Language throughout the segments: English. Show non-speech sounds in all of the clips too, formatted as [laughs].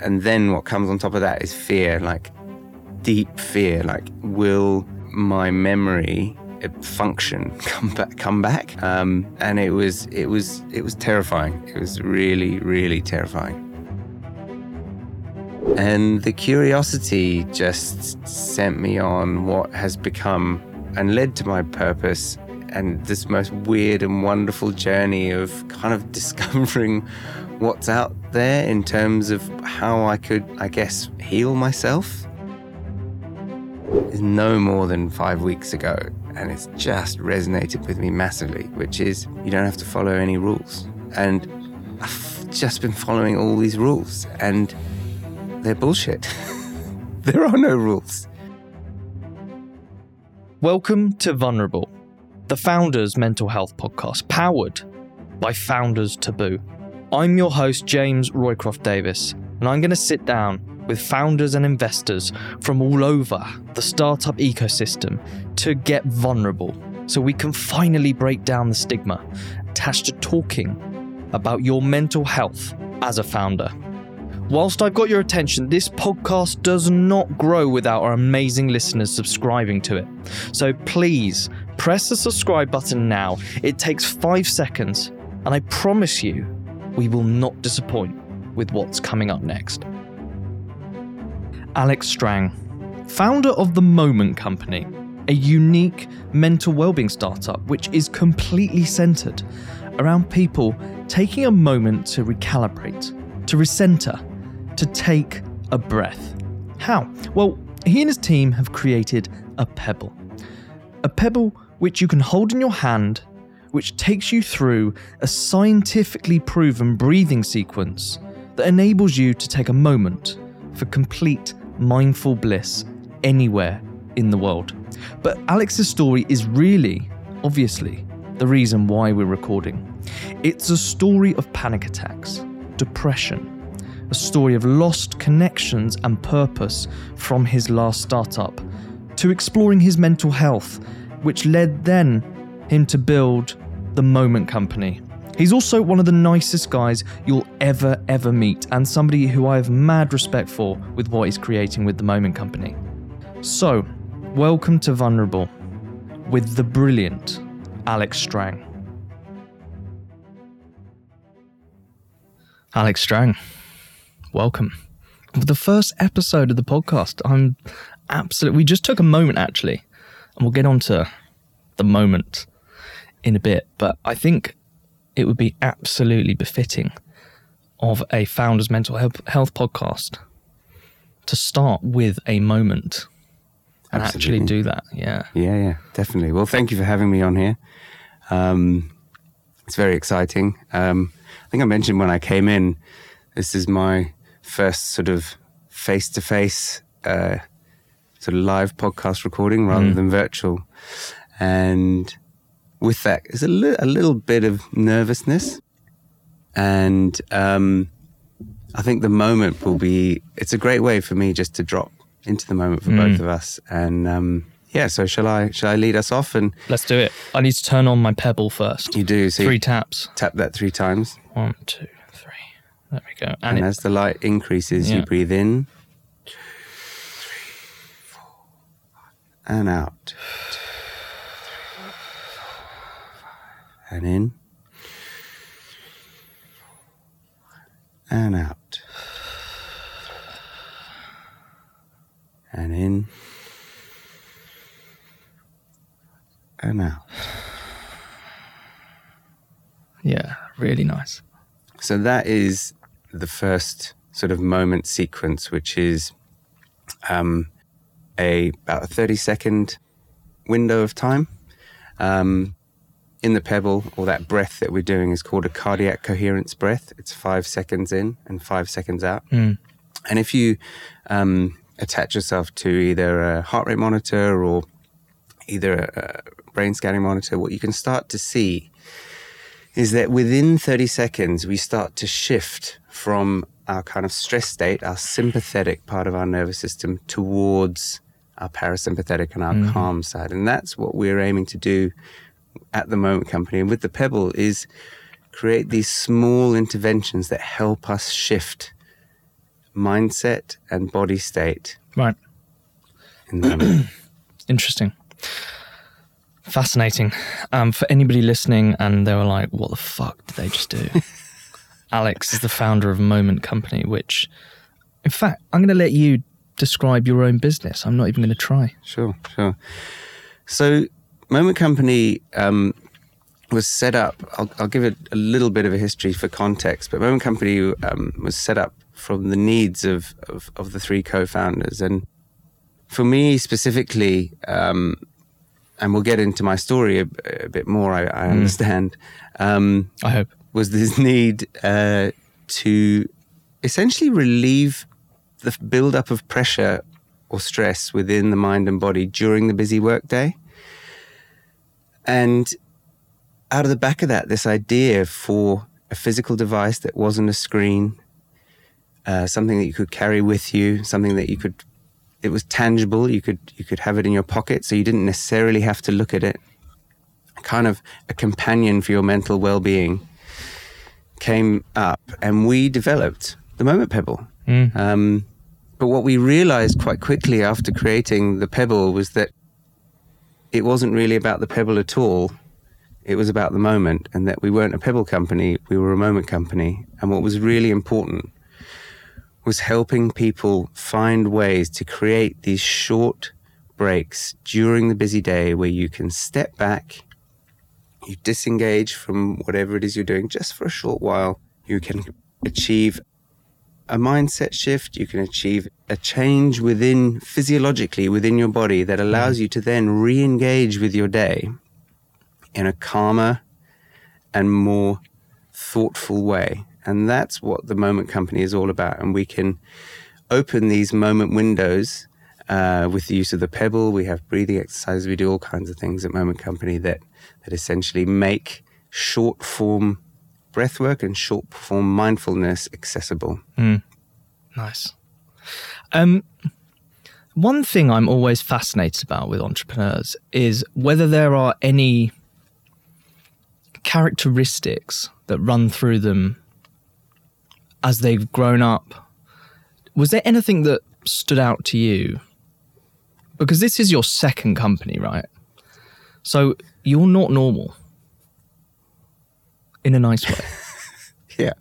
And then what comes on top of that is fear, like deep fear, like will my memory uh, function [laughs] come back come back? Um, and it was it was it was terrifying. It was really really terrifying. And the curiosity just sent me on what has become and led to my purpose and this most weird and wonderful journey of kind of [laughs] discovering what's out there in terms of how I could, I guess, heal myself. Is no more than five weeks ago, and it's just resonated with me massively, which is you don't have to follow any rules. And I've just been following all these rules, and they're bullshit. [laughs] there are no rules. Welcome to Vulnerable, the Founders Mental Health Podcast, powered by Founders Taboo. I'm your host, James Roycroft Davis, and I'm going to sit down with founders and investors from all over the startup ecosystem to get vulnerable so we can finally break down the stigma attached to talking about your mental health as a founder. Whilst I've got your attention, this podcast does not grow without our amazing listeners subscribing to it. So please press the subscribe button now. It takes five seconds, and I promise you, we will not disappoint with what's coming up next. Alex Strang, founder of the Moment Company, a unique mental well-being startup which is completely centered around people taking a moment to recalibrate, to recenter, to take a breath. How? Well, he and his team have created a pebble. A pebble which you can hold in your hand, which takes you through a scientifically proven breathing sequence that enables you to take a moment for complete mindful bliss anywhere in the world. But Alex's story is really, obviously, the reason why we're recording. It's a story of panic attacks, depression, a story of lost connections and purpose from his last startup, to exploring his mental health, which led then him to build the Moment Company. He's also one of the nicest guys you'll ever, ever meet, and somebody who I have mad respect for with what he's creating with the Moment Company. So, welcome to Vulnerable with the brilliant Alex Strang. Alex Strang, welcome. For the first episode of the podcast. I'm absolutely. We just took a moment actually, and we'll get on to the moment in a bit. But I think it would be absolutely befitting of a founder's mental health podcast to start with a moment and Absolutely. actually do that. Yeah. Yeah, yeah, definitely. Well, thank you for having me on here. Um, it's very exciting. Um, I think I mentioned when I came in, this is my first sort of face to face, sort of live podcast recording rather Mm. than virtual. And with that, there's a, li- a little bit of nervousness. And um, I think the moment will be, it's a great way for me just to drop into the moment for both of us. And um, yeah, so shall I, shall I lead us off? And Let's do it. I need to turn on my pebble first. you do, so Three taps. tap that three times. One, two, three. There we go. And, And, it, as the light increases, Yeah. you breathe in, two, three, four, and out. Two, three, four, five, and in, and out, and in, and out. yeah, really nice. So that is the first sort of moment sequence, which is um, a about a thirty second window of time. Um, in the pebble, or that breath that we're doing, is called a cardiac coherence breath. It's five seconds in and five seconds out. Mm. And if you um, attach yourself to either a heart rate monitor or either a, a brain scanning monitor, what you can start to see is that within 30 seconds, we start to shift from our kind of stress state, our sympathetic part of our nervous system, towards our parasympathetic and our calm side. And that's what we're aiming to do at the moment company and with the pebble is create these small interventions that help us shift mindset and body state Right. in the. [clears throat] Interesting. Fascinating. Um, for anybody listening and they were like, what the fuck did they just do? [laughs] Alex is the founder of Moment Company, which, in fact, I'm going to let you describe your own business. I'm not even going to try. Sure, sure. So, Moment Company um, was set up. I'll, I'll give it a little bit of a history for context, but Moment Company um, was set up from the needs of, of, of the three co founders. And for me specifically, um, and we'll get into my story a, a bit more, I, I understand, um, I hope. was this need uh, to essentially relieve the buildup of pressure or stress within the mind and body during the busy workday. And out of the back of that, this idea for a physical device that wasn't a screen, uh, something that you could carry with you, something that you could, it was tangible. You could you could have it in your pocket, so you didn't necessarily have to look at it. Kind of a companion for your mental well-being came up, and we developed the Moment Pebble. Um, but what we realized quite quickly after creating the Pebble was that it wasn't really about the Pebble at all. It was about the moment, and that we weren't a Pebble company, we were a moment company. And what was really important was helping people find ways to create these short breaks during the busy day where you can step back, you disengage from whatever it is you're doing just for a short while. You can achieve a mindset shift, you can achieve a change within physiologically within your body that allows you to then re engage with your day in a calmer and more thoughtful way. And that's what the Moment Company is all about. And we can open these moment windows uh, with the use of the pebble. We have breathing exercises. We do all kinds of things at Moment Company that, that essentially make short form breath work and short form mindfulness accessible. Nice. Um, one thing I'm always fascinated about with entrepreneurs is whether there are any characteristics that run through them as they've grown up. Was there anything that stood out to you? Because this is your second company, right? So you're not normal in a nice way, [laughs] Yeah.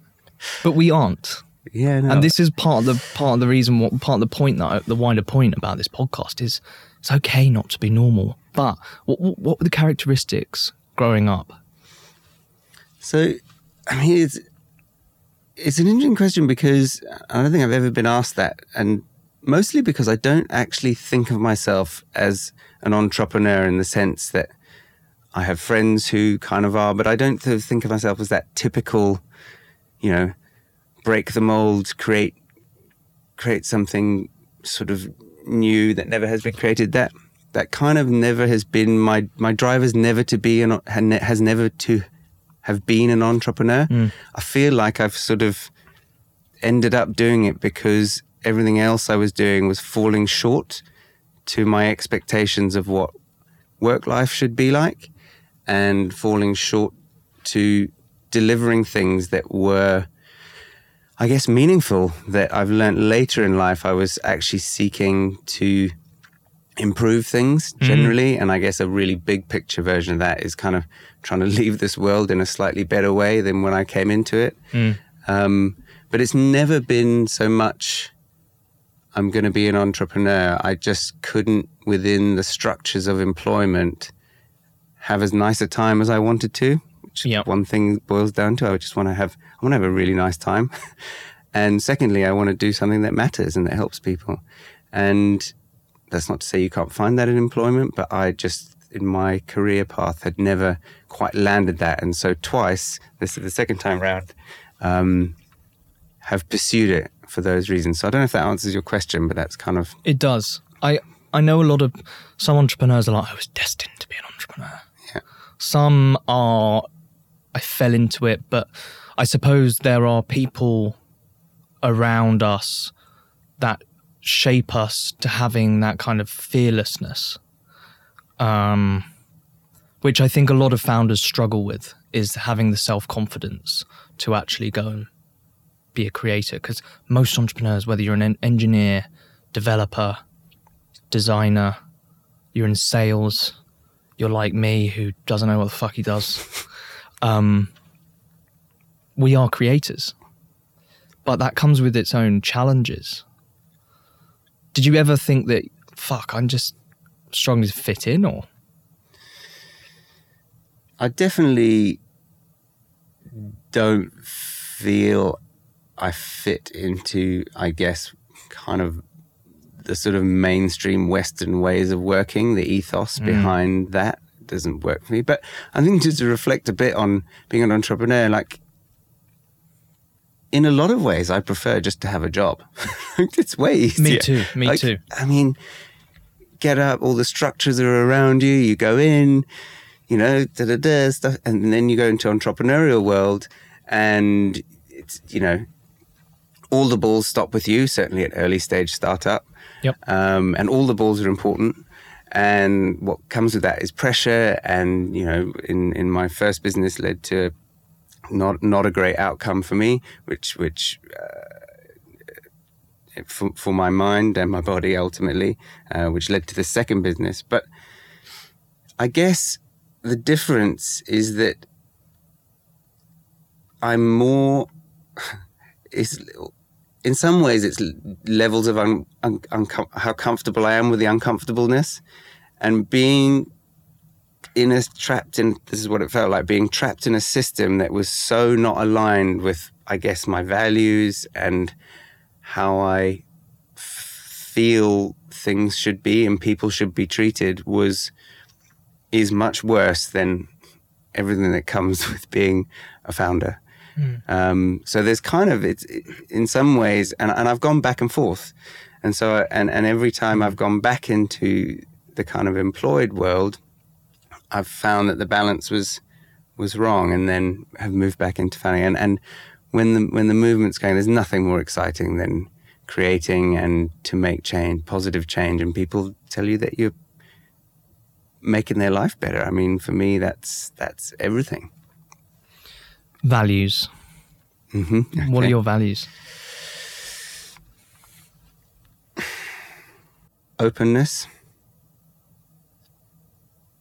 but we aren't. Yeah. No. And this is part of the part of the reason, what part of the point that I, the wider point about this podcast is, it's okay not to be normal. But what what, what were the characteristics growing up? So, I mean, it's it's an interesting question because I don't think I've ever been asked that, and mostly because I don't actually think of myself as an entrepreneur in the sense that I have friends who kind of are, but I don't think of myself as that typical, you know, break the mold, create create something sort of new that never has been created. That that kind of never has been my my drive is never to be an has never to have been an entrepreneur. Hmm. I feel like I've sort of ended up doing it because everything else I was doing was falling short to my expectations of what work life should be like and falling short to delivering things that were I guess meaningful that I've learned later in life. I was actually seeking to improve things generally and I guess a really big picture version of that is kind of trying to [laughs] leave this world in a slightly better way than when I came into it. Um, but it's never been so much I'm going to be an entrepreneur. I just couldn't within the structures of employment have as nice a time as I wanted to which Yep. one thing boils down to I just want to have I want to have a really nice time [laughs] and secondly I want to do something that matters and that helps people and that's not to say you can't find that in employment, but I just, in my career path, had never quite landed that. And so twice, this is the second time round, um, have pursued it for those reasons. So I don't know if that answers your question, but that's kind of, It does. I I know a lot of some entrepreneurs are like, I was destined to be an entrepreneur. Some are, I fell into it, but I suppose there are people around us that shape us to having that kind of fearlessness, um, which I think a lot of founders struggle with, is having the self confidence to actually go and be a creator? Because most entrepreneurs, whether you're an engineer, developer, designer, you're in sales, you're like me who doesn't know what the fuck he does. Um, we are creators, but that comes with its own challenges. Did you ever think that, fuck, I'm just struggling to fit in or? I definitely don't feel I fit into, I guess, kind of the sort of mainstream Western ways of working, the ethos mm. behind that doesn't work for me. But I think just to reflect a bit on being an entrepreneur, like in a lot of ways, I prefer just to have a job. [laughs] it's way easier. Me too. Me like, too. I mean, get up, all the structures are around you. You go in, you know, da da da stuff, and then you go into entrepreneurial world, and it's you know, all the balls stop with you. Certainly at early stage startup, Yep. Um, and all the balls are important. And what comes with that is pressure. And, you know, in, in my first business led to not not a great outcome for me, which which uh, for, for my mind and my body ultimately, uh, which led to the second business. But I guess the difference is that I'm more [sighs] is in some ways, it's levels of un, un, how comfortable I am with the uncomfortableness, and being in a trapped in. This is what it felt like being trapped in a system that was so not aligned with, I guess, my values and how I feel things should be and people should be treated was is much worse than everything that comes [laughs] with being a founder. Mm. Um, so there's kind of it's in some ways, and, and I've gone back and forth, and so and and every time I've gone back into the kind of employed world, I've found that the balance was was wrong, and then have moved back into founding. And and when the when the movement's going, there's nothing more exciting than creating and to make change, positive change, and people tell you that you're making their life better. I mean, for me, that's that's everything values. Mm-hmm. Okay. What are your values? Openness,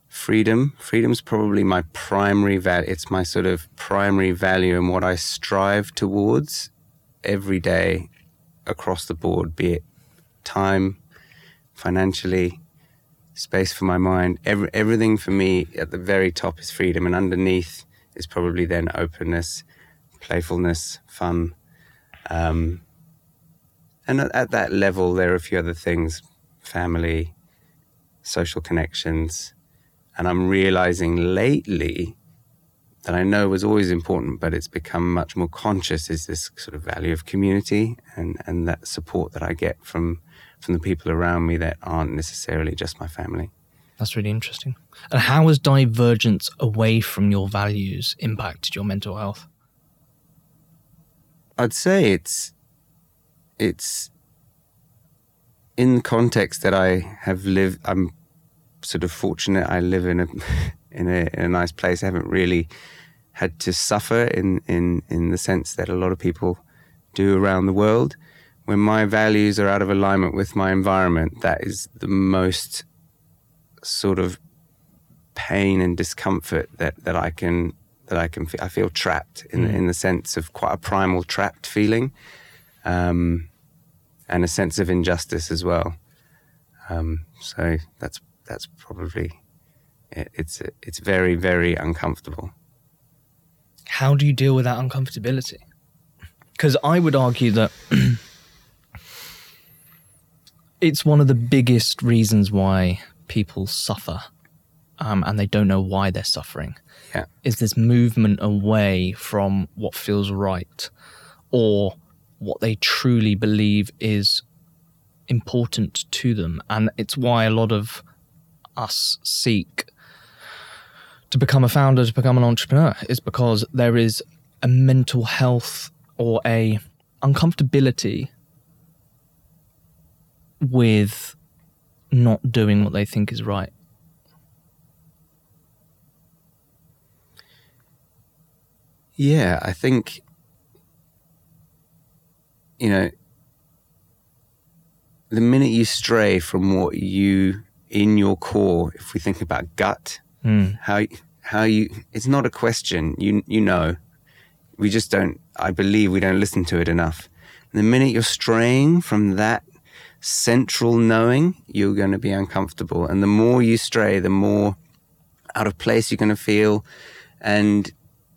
freedom. Freedom's probably my primary value. It's my sort of primary value and what I strive towards every day across the board, be it time, financially, space for my mind. Every, everything for me at the very top is freedom, and underneath is probably then openness, playfulness, fun. Um, and at, at, that level, there are a few other things family, social connections. And I'm realizing lately that I know was always important, but it's become much more conscious is this sort of value of community and, and that support that I get from, from the people around me that aren't necessarily just my family. That's really interesting. And how has divergence away from your values impacted your mental health? I'd say it's it's in the context that I have lived. I'm sort of fortunate. I live in a [laughs] in a, in a nice place. I haven't really had to suffer in in in the sense that a lot of people do around the world. When my values are out of alignment with my environment, that is the most sort of pain and discomfort that, that I can that I can I feel trapped in mm. in the sense of quite a primal trapped feeling, um, and a sense of injustice as well. Um, so that's that's probably it, it's it's very very uncomfortable. How do you deal with that uncomfortability? Because I would argue that [clears throat] it's one of the biggest reasons why people suffer um, and they don't know why they're suffering. Yeah. Is this movement away from what feels right or what they truly believe is important to them. And it's why a lot of us seek to become a founder, to become an entrepreneur, is because there is a mental health or a uncomfortability with not doing what they think is right? Yeah, I think you know, the minute you stray from what you in your core, if we think about gut, Mm. how how you it's not a question you you know we just don't i believe we don't listen to it enough the minute you're straying from that central knowing you're going to be uncomfortable and the more you stray the more out of place you're going to feel and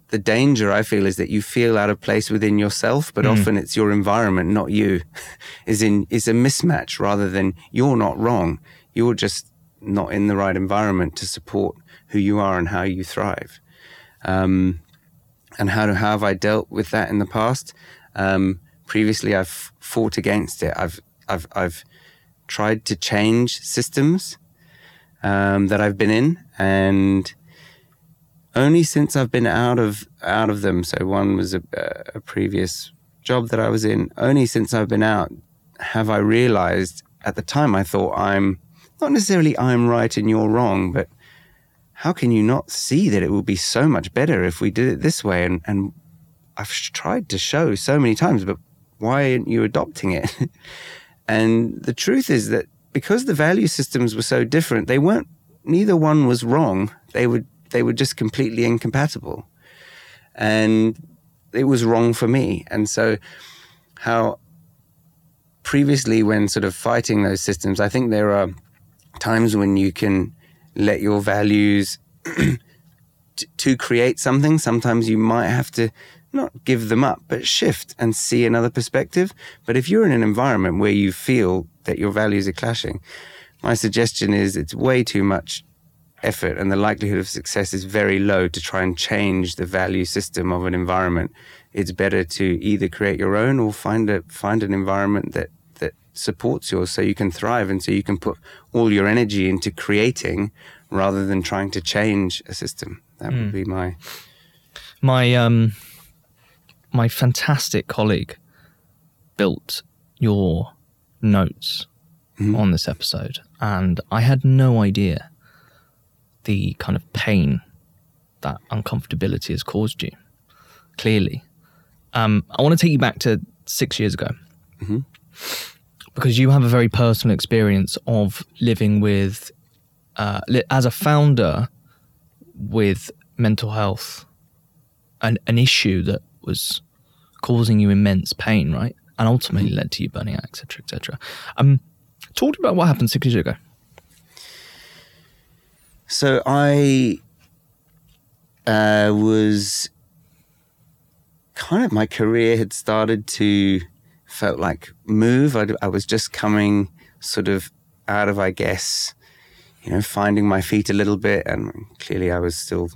the danger i feel is that you feel out of place within yourself but often it's your environment not you [laughs] is in is a mismatch rather than you're not wrong you're just not in the right environment to support who you are and how you thrive. Um, and how, to, how have I dealt with that in the past? Um, previously, I've fought against it. I've I've I've tried to change systems um, that I've been in, and only since I've been out of out of them. So one was a, a previous job that I was in. Only since I've been out have I realized. At the time, I thought I'm not necessarily I'm right and you're wrong, but how can you not see that it would be so much better if we did it this way? And, and I've tried to show so many times, but why aren't you adopting it? [laughs] and the truth is that because the value systems were so different, they weren't, neither one was wrong. They were, they were just completely incompatible. And it was wrong for me. And so, how previously, when sort of fighting those systems, I think there are times when you can let your values [clears throat] to create something. Sometimes you might have to not give them up, but shift and see another perspective. But if you're in an environment where you feel that your values are clashing, my suggestion is it's way too much effort and the likelihood of success is very low to try and change the value system of an environment. It's better to either create your own or find a find an environment that that supports yours so you can thrive and so you can put all your energy into creating rather than trying to change a system. That would be my My um, my fantastic colleague built your notes on this episode, and I had no idea the kind of pain that uncomfortability has caused you. Clearly, um, I want to take you back to six years ago. Because you have a very personal experience of living with, uh, li- as a founder, with mental health, an an issue that was causing you immense pain, right? And ultimately led to you burning out, etc., etc. Um, talk about what happened six years ago. So I uh, was kind of my career had started to felt like move. I, I was just coming sort of out of, I guess, you know, finding my feet a little bit, and clearly I was still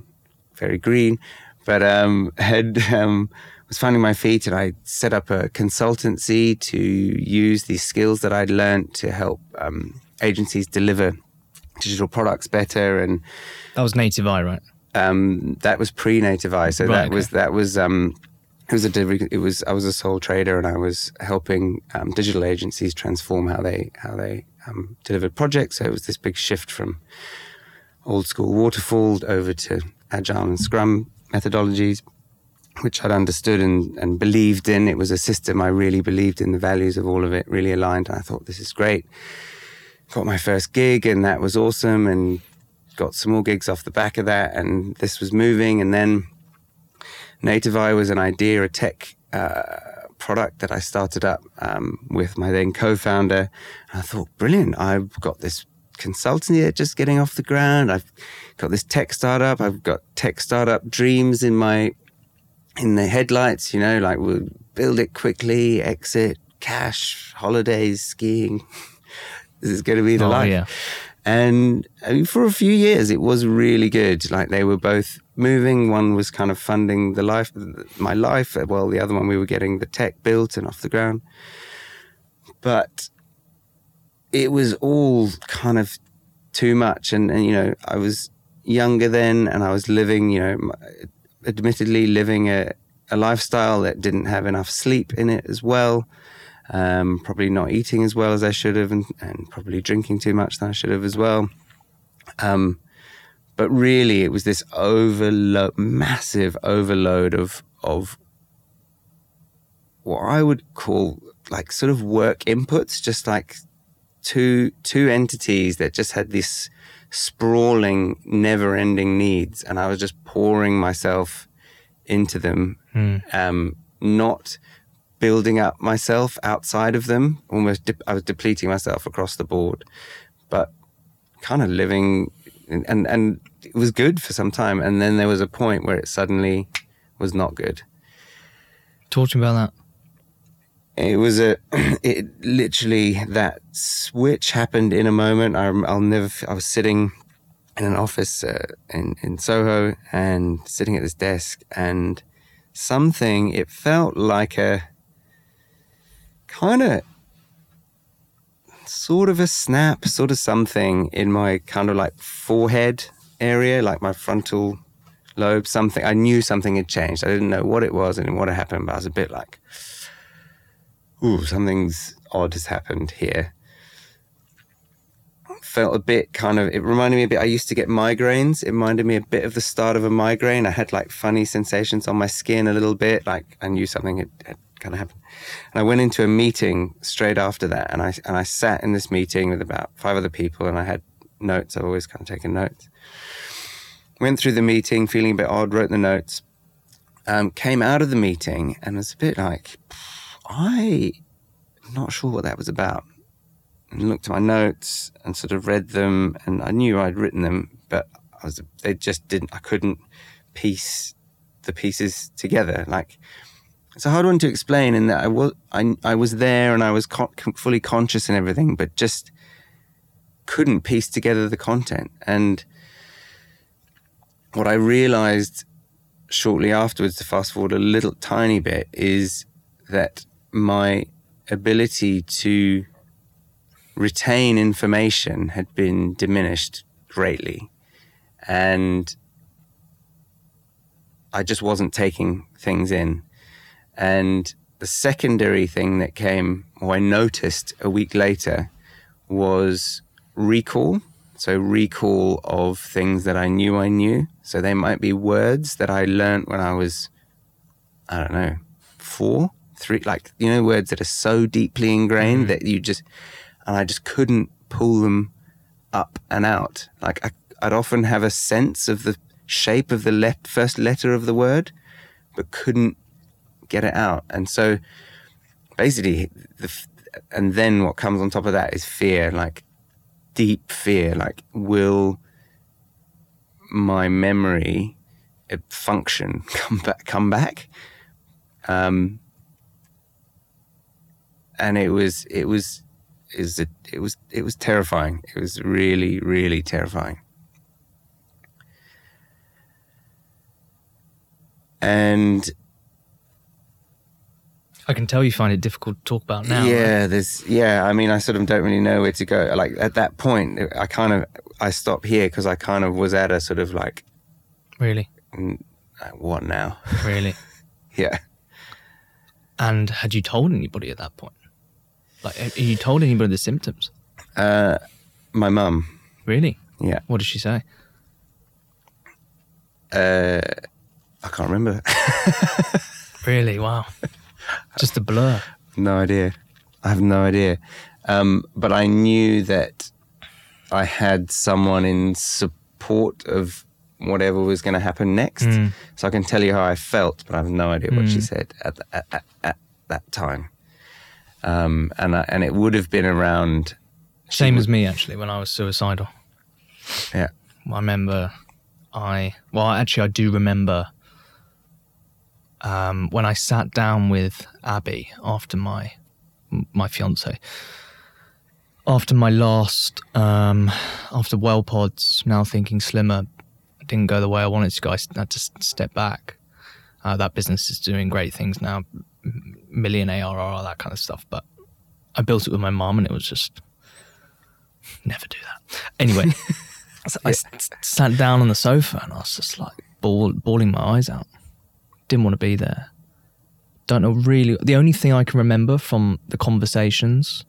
very green, but um, [laughs] had um, was finding my feet, and I set up a consultancy to use these skills that I'd learned to help um, agencies deliver digital products better and That was Native Eye, right? um, that was pre-native eye. So Right, that okay. was that was um, it was a it was I was a sole trader and I was helping um, digital agencies transform how they how they um, delivered projects. So it was this big shift from old school waterfall over to agile and scrum methodologies, which I'd understood and, and believed in. It was a system I really believed in the values of all of it, really aligned. And I thought this is great. Got my first gig and that was awesome and got some more gigs off the back of that and this was moving and then Native Eye was an idea, a tech uh, product that I started up um, with my then co-founder. And I thought, brilliant! I've got this consultancy that's just getting off the ground. I've got this tech startup. I've got tech startup dreams in my in the headlights. You know, like we'll build it quickly, exit, cash, holidays, skiing. [laughs] this is going to be the Oh, life. yeah. And I mean, for a few years, it was really good. Like they were both moving. One was kind of funding the life, my life. Well, the other one, we were getting the tech built and off the ground. But it was all kind of too much. And, and you know, I was younger then and I was living, you know, admittedly living a, a lifestyle that didn't have enough sleep in it as well um, probably not eating as well as I should have, and, and probably drinking too much than I should have as well. Um, but really, it was this overload, massive overload of of what I would call like sort of work inputs, just like two two entities that just had this sprawling, never-ending needs, and I was just pouring myself into them, um, not building up myself outside of them. Almost, de- I was depleting myself across the board, but kind of living, and, and and it was good for some time, and then there was a point where it suddenly was not good. Talk to me about that. It was a, [clears throat] it literally that switch happened in a moment. I, I'll never. I was sitting in an office uh, in in Soho and sitting at this desk, and something. It felt like a kind of sort of a snap, sort of something in my kind of like forehead area, like my frontal lobe. Something I knew something had changed. I didn't know what it was and what had happened, but I was a bit like ooh, something's odd has happened here. Felt a bit kind of, it reminded me a bit, I used to get migraines. It reminded me a bit of the start of a migraine. I had like funny sensations on my skin a little bit, like I knew something had, had kind of happened. And I went into a meeting straight after that, and I, and I sat in this meeting with about five other people, and I had notes. I've always kind of taken notes. Went through the meeting feeling a bit odd, wrote the notes, um, came out of the meeting, and was a bit like, I am not sure what that was about. And looked at my notes and sort of read them, and I knew I'd written them, but I was they just didn't. I couldn't piece the pieces together. Like it's a hard one to explain in that I was I I was there and I was fully conscious and everything, but just couldn't piece together the content. And what I realized shortly afterwards, to fast forward a little tiny bit, is that my ability to retain information had been diminished greatly. And I just wasn't taking things in. And the secondary thing that came, or I noticed a week later, was recall. So, recall of things that I knew I knew. So, they might be words that I learned when I was, I don't know, four, three, like, you know, words that are so deeply ingrained that you just, and I just couldn't pull them up and out. Like, I, I'd often have a sense of the shape of the let, first letter of the word, but couldn't get it out. And so basically, the, f- and then what comes on top of that is fear, like deep fear. Like, will my memory uh, function [laughs] come back? Come back? Um, and it was, it was, is it, it was, it was terrifying. It was really, really terrifying. And I can tell you find it difficult to talk about now. right? yeah, there's yeah. I mean, I sort of don't really know where to go. Like at that point, I kind of I stopped here because I kind of was at a sort of like, Really, uh, what now? really. [laughs] yeah. and had you told anybody at that point? Like, had you told anybody the symptoms? Uh, my mum. Really? Yeah. What did she say? Uh, I can't remember. [laughs] Really? Wow. Just a blur. no idea. I have no idea. Um, but I knew that I had someone in support of whatever was going to happen next. So I can tell you how I felt, but I have no idea what she said at, the, at, at, at that time. Um, and I, and it would have been around. Same as me, actually, when I was suicidal. Yeah. I remember I, well, actually, I do remember um, when I sat down with Abby after my, my fiance, after my last, um, after Well Pods, now thinking slimmer, didn't go the way I wanted to go. I had to step back. Uh, that business is doing great things now, million ARR, all that kind of stuff. But I built it with my mom, and it was just never do that. Anyway, [laughs] so I s- s- sat down on the sofa, and I was just like bawl, bawling my eyes out. Didn't want to be there. Don't know really. The only thing I can remember from the conversations,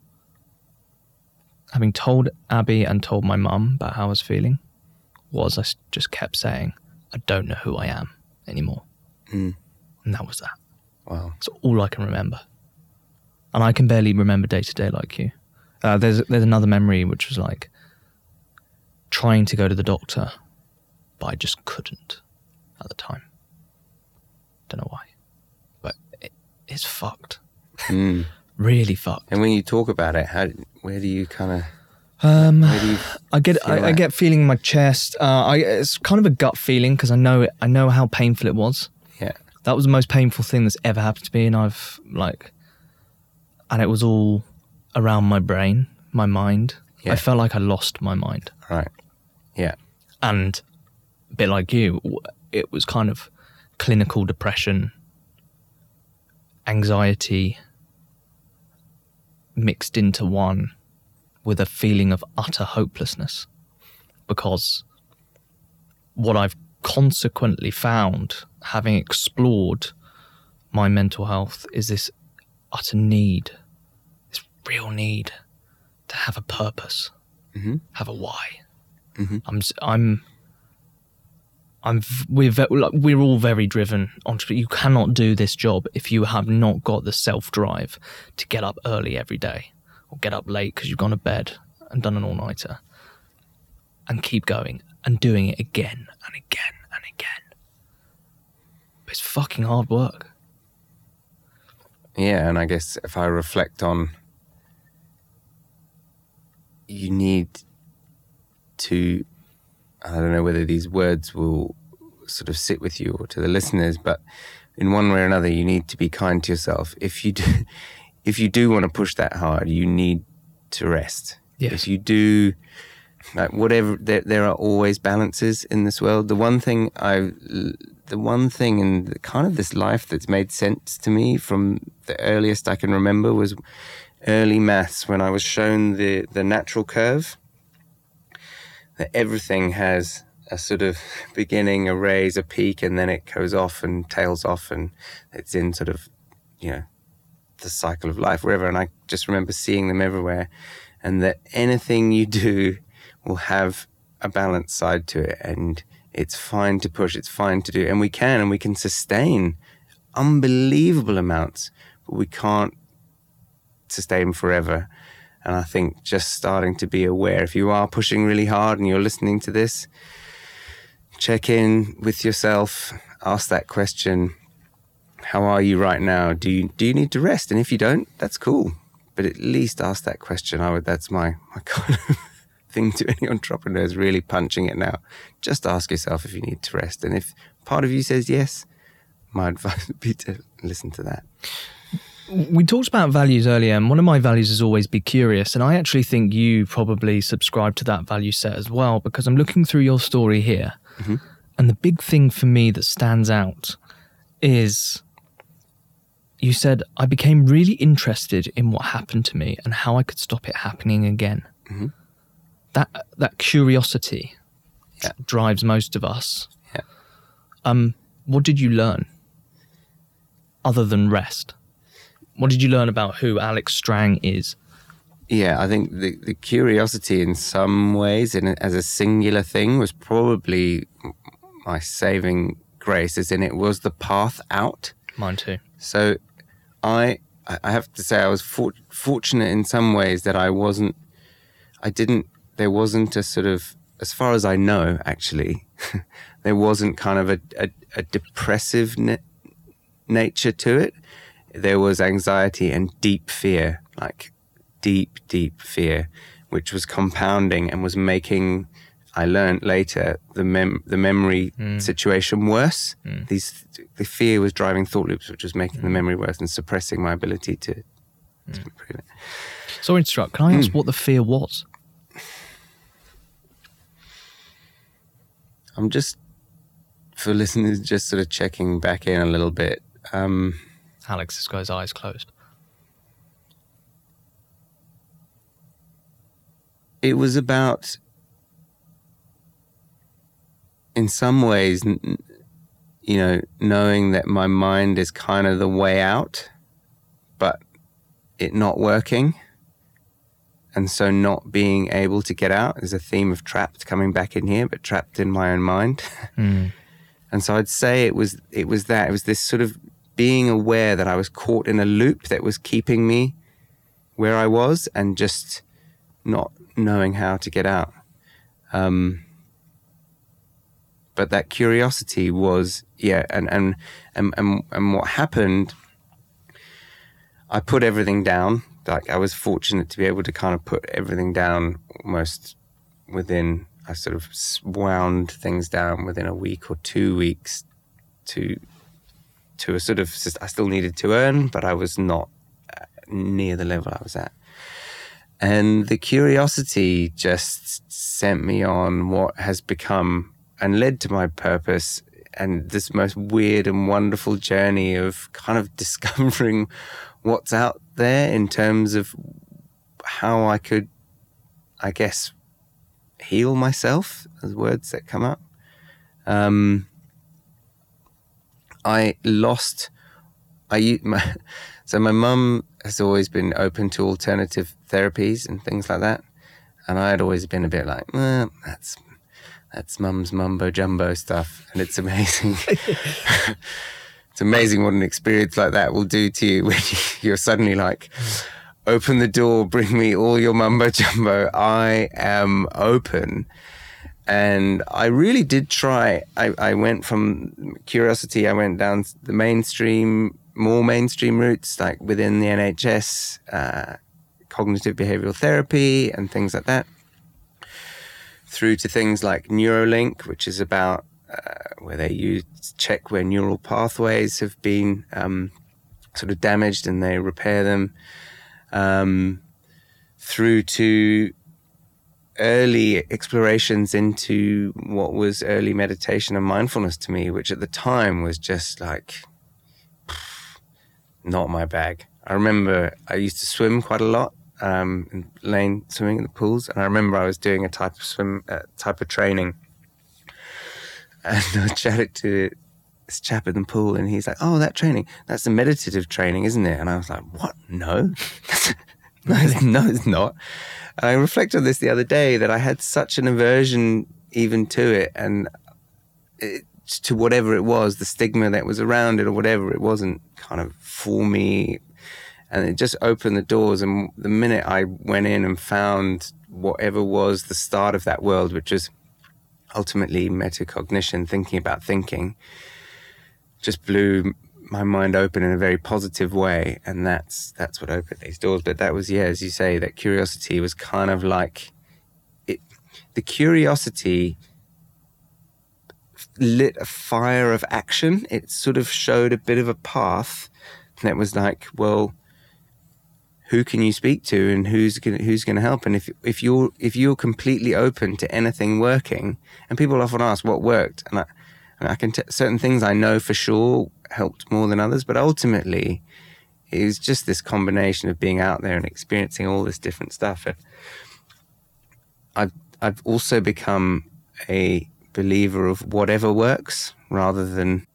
having told Abby and told my mum about how I was feeling, was I just kept saying, "I don't know who I am anymore," Mm. and that was that. Wow. That's all I can remember. And I can barely remember day to day like you. Uh, there's there's another memory which was like trying to go to the doctor, but I just couldn't at the time. Don't know why, but it, it's fucked. Mm. [laughs] Really fucked. And when you talk about it, how where do you kind of Um, where do you I get I, I get feeling in my chest. Uh, I it's kind of a gut feeling because I know it. I know how painful it was. That was the most painful thing that's ever happened to me, and I've like, and it was all around my brain, my mind. Yeah. I felt like I lost my mind, right yeah and a bit like you, it was kind of clinical depression, anxiety mixed into one with a feeling of utter hopelessness because what I've consequently found, having explored my mental health, is this utter need, this real need to have a purpose, Mhm. have a why. Mhm. I'm, I'm, I'm, we're, ve- like, we're all very driven entrepreneurs. You cannot do this job if you have not got the self drive to get up early every day or get up late because you've gone to bed and done an all nighter and keep going and doing it again and again and again. But it's fucking hard work. Yeah, and I guess if I reflect on, you need to, I don't know whether these words will sort of sit with you or to the listeners, but in one way or another, you need to be kind to yourself. If you do, [laughs] if you do want to push that hard, you need to rest. Yes. If you do, like whatever, there, there are always balances in this world. The one thing I, the one thing in the, kind of this life that's made sense to me from the earliest I can remember was early maths when I was shown the the natural curve. That everything has a sort of [laughs] beginning, a raise, a peak, and then it goes off and tails off, and it's in sort of, you know, the cycle of life, wherever. And I just remember seeing them everywhere, and that anything you do will have a balanced side to it, and it's fine to push, it's fine to do, and we can, and we can sustain unbelievable amounts, but we can't sustain forever. And I think just starting to be aware if you are pushing really hard and you're listening to this, check in with yourself, ask that question how are you right now? Do you do you need to rest? And if you don't, that's cool. But at least ask that question. I would that's my, my [laughs] kind of thing to any entrepreneurs really punching it now. Just ask yourself if you need to rest. And if part of you says yes, my [laughs] advice would be to listen to that. We talked about values earlier, and one of my values is always be curious. And I actually think you probably subscribe to that value set as well, because I'm looking through your story here. Mm-hmm. And the big thing for me that stands out is you said, I became really interested in what happened to me and how I could stop it happening again. Mm-hmm. That, that curiosity Yeah. drives most of us. Yeah. Um, what did you learn other than rest? What did you learn about who Alex Strang is? Yeah, I think the, the curiosity in some ways, in, as a singular thing, was probably my saving grace, as in it was the path out. Mine too. So I I have to say I was for, fortunate in some ways that I wasn't I didn't there wasn't a sort of as far as I know actually [laughs] there wasn't kind of a a, a depressive na- nature to it there was anxiety and deep fear like deep deep fear which was compounding and was making I learned later the mem- the memory hmm. situation worse. Hmm. These the fear was driving thought loops, which was making the hmm. memory worse and suppressing my ability to, to improve it. Sorry to interrupt. Can I ask what the fear was? I'm just for listeners, just sort of checking back in a little bit. Um, Alex has got his eyes closed. it was about, in some ways, you know, knowing that my mind is kind of the way out, but it not working. And so not being able to get out. is a theme of trapped coming back in here, but trapped in my own mind. [laughs] Mm. And so I'd say it was it was that it was this sort of being aware that I was caught in a loop that was keeping me where I was and just not knowing how to get out. Um, but that curiosity was, yeah, and, and, and, and, and what happened, I put everything down. Like I was fortunate to be able to kind of put everything down almost within, I sort of wound things down within a week or two weeks to to a sort of I still needed to earn, but I was not uh, near the level I was at. And the curiosity just sent me on what has become and led to my purpose and this most weird and wonderful journey of kind of [laughs] discovering what's out there in terms of how I could, I guess, heal myself, as words that come up. Um, I lost. I [laughs] my, so my mum has always been open to alternative therapies and things like that, and I had always been a bit like, eh, that's that's mum's mumbo jumbo stuff, and it's amazing. [laughs] it's amazing what an experience like that will do to you when you're suddenly like, open the door, bring me all your mumbo jumbo. I am open and I really did try. I, I went from curiosity, I went down the mainstream, more mainstream routes, like within the NHS, uh, cognitive behavioral therapy, and things like that, through to things like Neuralink, which is about uh, where they use check where neural pathways have been um, sort of damaged and they repair them, um, through to early explorations into what was early meditation and mindfulness to me, which at the time was just like not my bag. I remember I used to swim quite a lot, um, in lane swimming in the pools, and I remember I was doing a type of swim uh, type of training, and [laughs] I chatted to this chap in the pool, and he's like, "Oh, that training, that's a meditative training, isn't it?" And I was like, "What? No." [laughs] no, no, it's not. And I reflected on this the other day that I had such an aversion even to it and it, to whatever it was, the stigma that was around it or whatever, it wasn't kind of for me. And it just opened the doors. And the minute I went in and found whatever was the start of that world, which was ultimately metacognition, thinking about thinking, just blew my mind open in a very positive way, and that's that's what opened these doors. But that was yeah, as you say, that curiosity was kind of like it. The curiosity lit a fire of action. It sort of showed a bit of a path that was like, well, who can you speak to, and who's gonna, who's going to help? And if if you're if you're completely open to anything working, and people often ask what worked, and I, I can t- certain things I know for sure helped more than others, but ultimately it was just this combination of being out there and experiencing all this different stuff. And I've I've also become a believer of whatever works rather than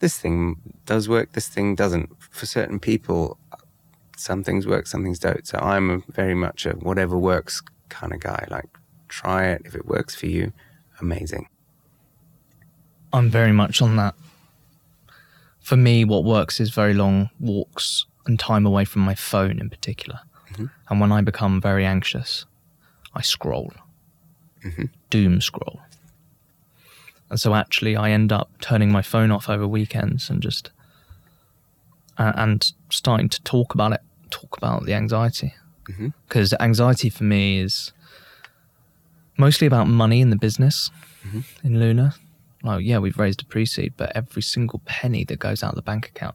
this thing does work, this thing doesn't. For certain people, some things work, some things don't. So I'm a very much a whatever works kind of guy. Like, try it. If it works for you, amazing. I'm very much on that for me, what works is very long walks and time away from my phone in particular. Mm-hmm. And when I become very anxious, I scroll, mm-hmm. doom scroll. And so actually, I end up turning my phone off over weekends and just uh, and starting to talk about it, talk about the anxiety, because mm-hmm. anxiety for me is mostly about money in the business mm-hmm. in Luna well, yeah, we've raised a pre-seed, but every single penny that goes out of the bank account,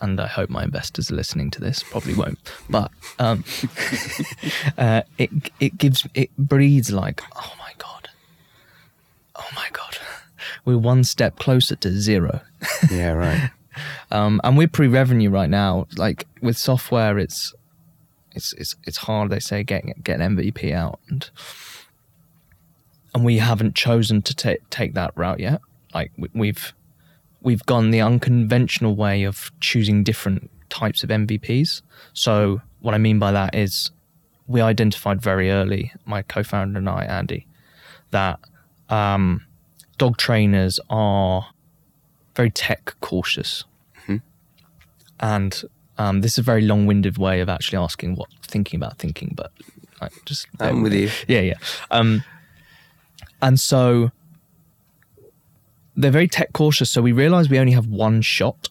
and I hope my investors are listening to this, probably won't, but um, [laughs] uh, it it gives it breeds like, oh my god, oh my god, we're one step closer to zero. yeah, right. [laughs] um, and we're pre-revenue right now. Like with software, it's it's it's it's hard. They say getting get an MVP out and and we haven't chosen to take take that route yet. Like we've we've gone the unconventional way of choosing different types of MVPs. So what I mean by that is we identified very early, my co-founder and I, Andy, that um, dog trainers are very tech cautious. Mm-hmm. and um, this is a very long-winded way of actually asking what thinking about thinking, but I just I'm with you. yeah, yeah. Um, and so they're very tech cautious. So we realize we only have one shot.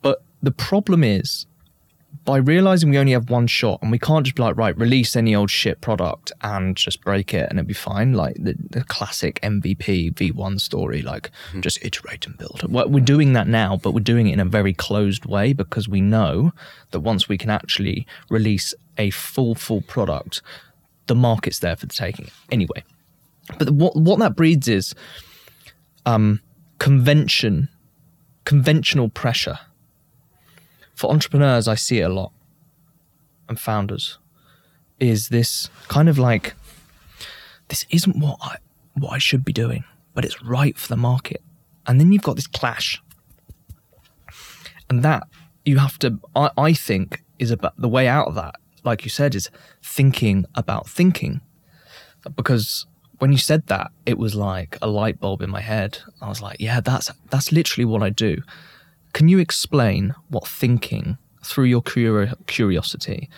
But the problem is, by realizing we only have one shot and we can't just be like, right, release any old shit product and just break it and it'll be fine. Like the, the classic MVP V1 story, like just iterate and build. Well, we're doing that now, but we're doing it in a very closed way because we know that once we can actually release a full, full product, the market's there for the taking. Anyway, but what what that breeds is um, convention, conventional pressure. For entrepreneurs, I see it a lot, and founders, is this kind of like, this isn't what I what I should be doing, but it's right for the market, and then you've got this clash, and that you have to, I, I think, is about the way out of that. Like you said, is thinking about thinking, because when you said that, it was like a light bulb in my head. I was like, yeah, that's that's literally what I do. Can you explain what thinking through your curiosity,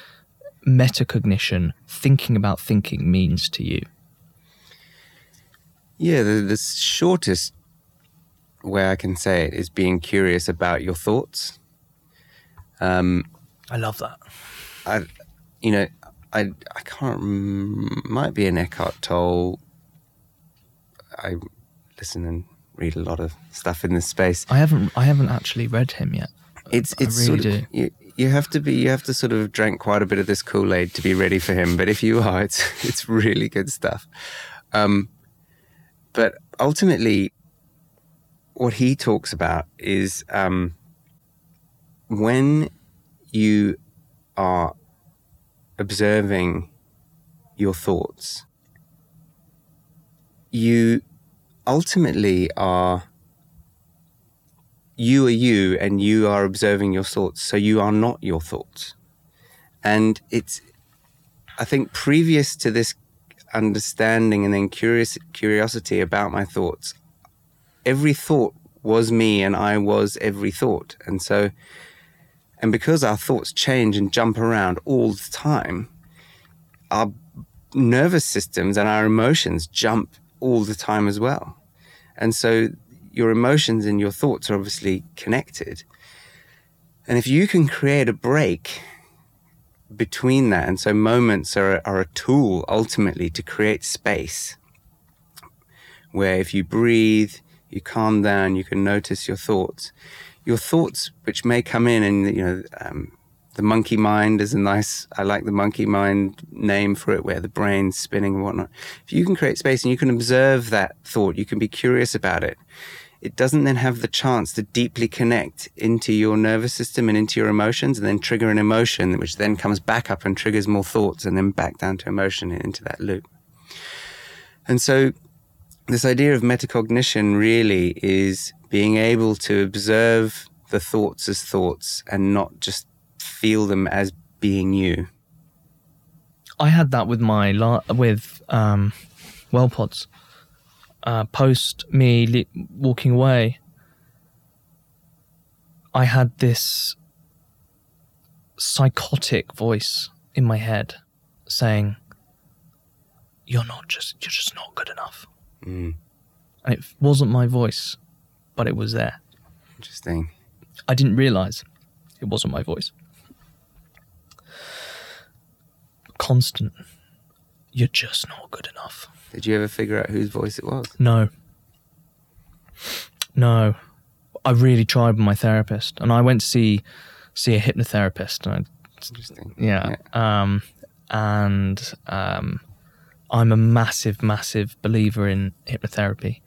metacognition, thinking about thinking means to you? Yeah, the, the shortest way I can say it is being curious about your thoughts. Um, I love that. I, you know, I I can't. Might be an Eckhart Tolle. I listen and read a lot of stuff in this space. I haven't I haven't actually read him yet. It's I it's really sort of do. you, you have to be you have to sort of drink quite a bit of this Kool Aid to be ready for him. But if you are, it's [laughs] it's really good stuff. Um, but ultimately, what he talks about is um, when you are observing your thoughts, you ultimately are you are you and you are observing your thoughts so you are not your thoughts. And it's i think previous to this understanding and then curious curiosity about my thoughts every thought was me and i was every thought. And so and because our thoughts change and jump around all the time our nervous systems and our emotions jump all the time as well and so your emotions and your thoughts are obviously connected. And if you can create a break between that, and so moments are, are a tool ultimately to create space where if you breathe, you calm down, you can notice your thoughts. Your thoughts, which may come in, and you know, um, the monkey mind is a nice. I like the monkey mind name for it, where the brain's spinning and whatnot. If you can create space and you can observe that thought, you can be curious about it it doesn't then have the chance to deeply connect into your nervous system and into your emotions and then trigger an emotion which then comes back up and triggers more thoughts and then back down to emotion and into that loop. And so this idea of metacognition really is being able to observe the thoughts as thoughts and not just feel them as being you. I had that with my la- with um, well pods. Uh, post me le- walking away, I had this psychotic voice in my head saying, "You're not just you're just not good enough," Mm, and it wasn't my voice, but it was there. interesting. I didn't realize it wasn't my voice. Constant. You're just not good enough. Did you ever figure out whose voice it was? No. No. I really tried with my therapist and I went to see see a hypnotherapist and Interesting. I, yeah, um and um I'm a massive massive believer in hypnotherapy.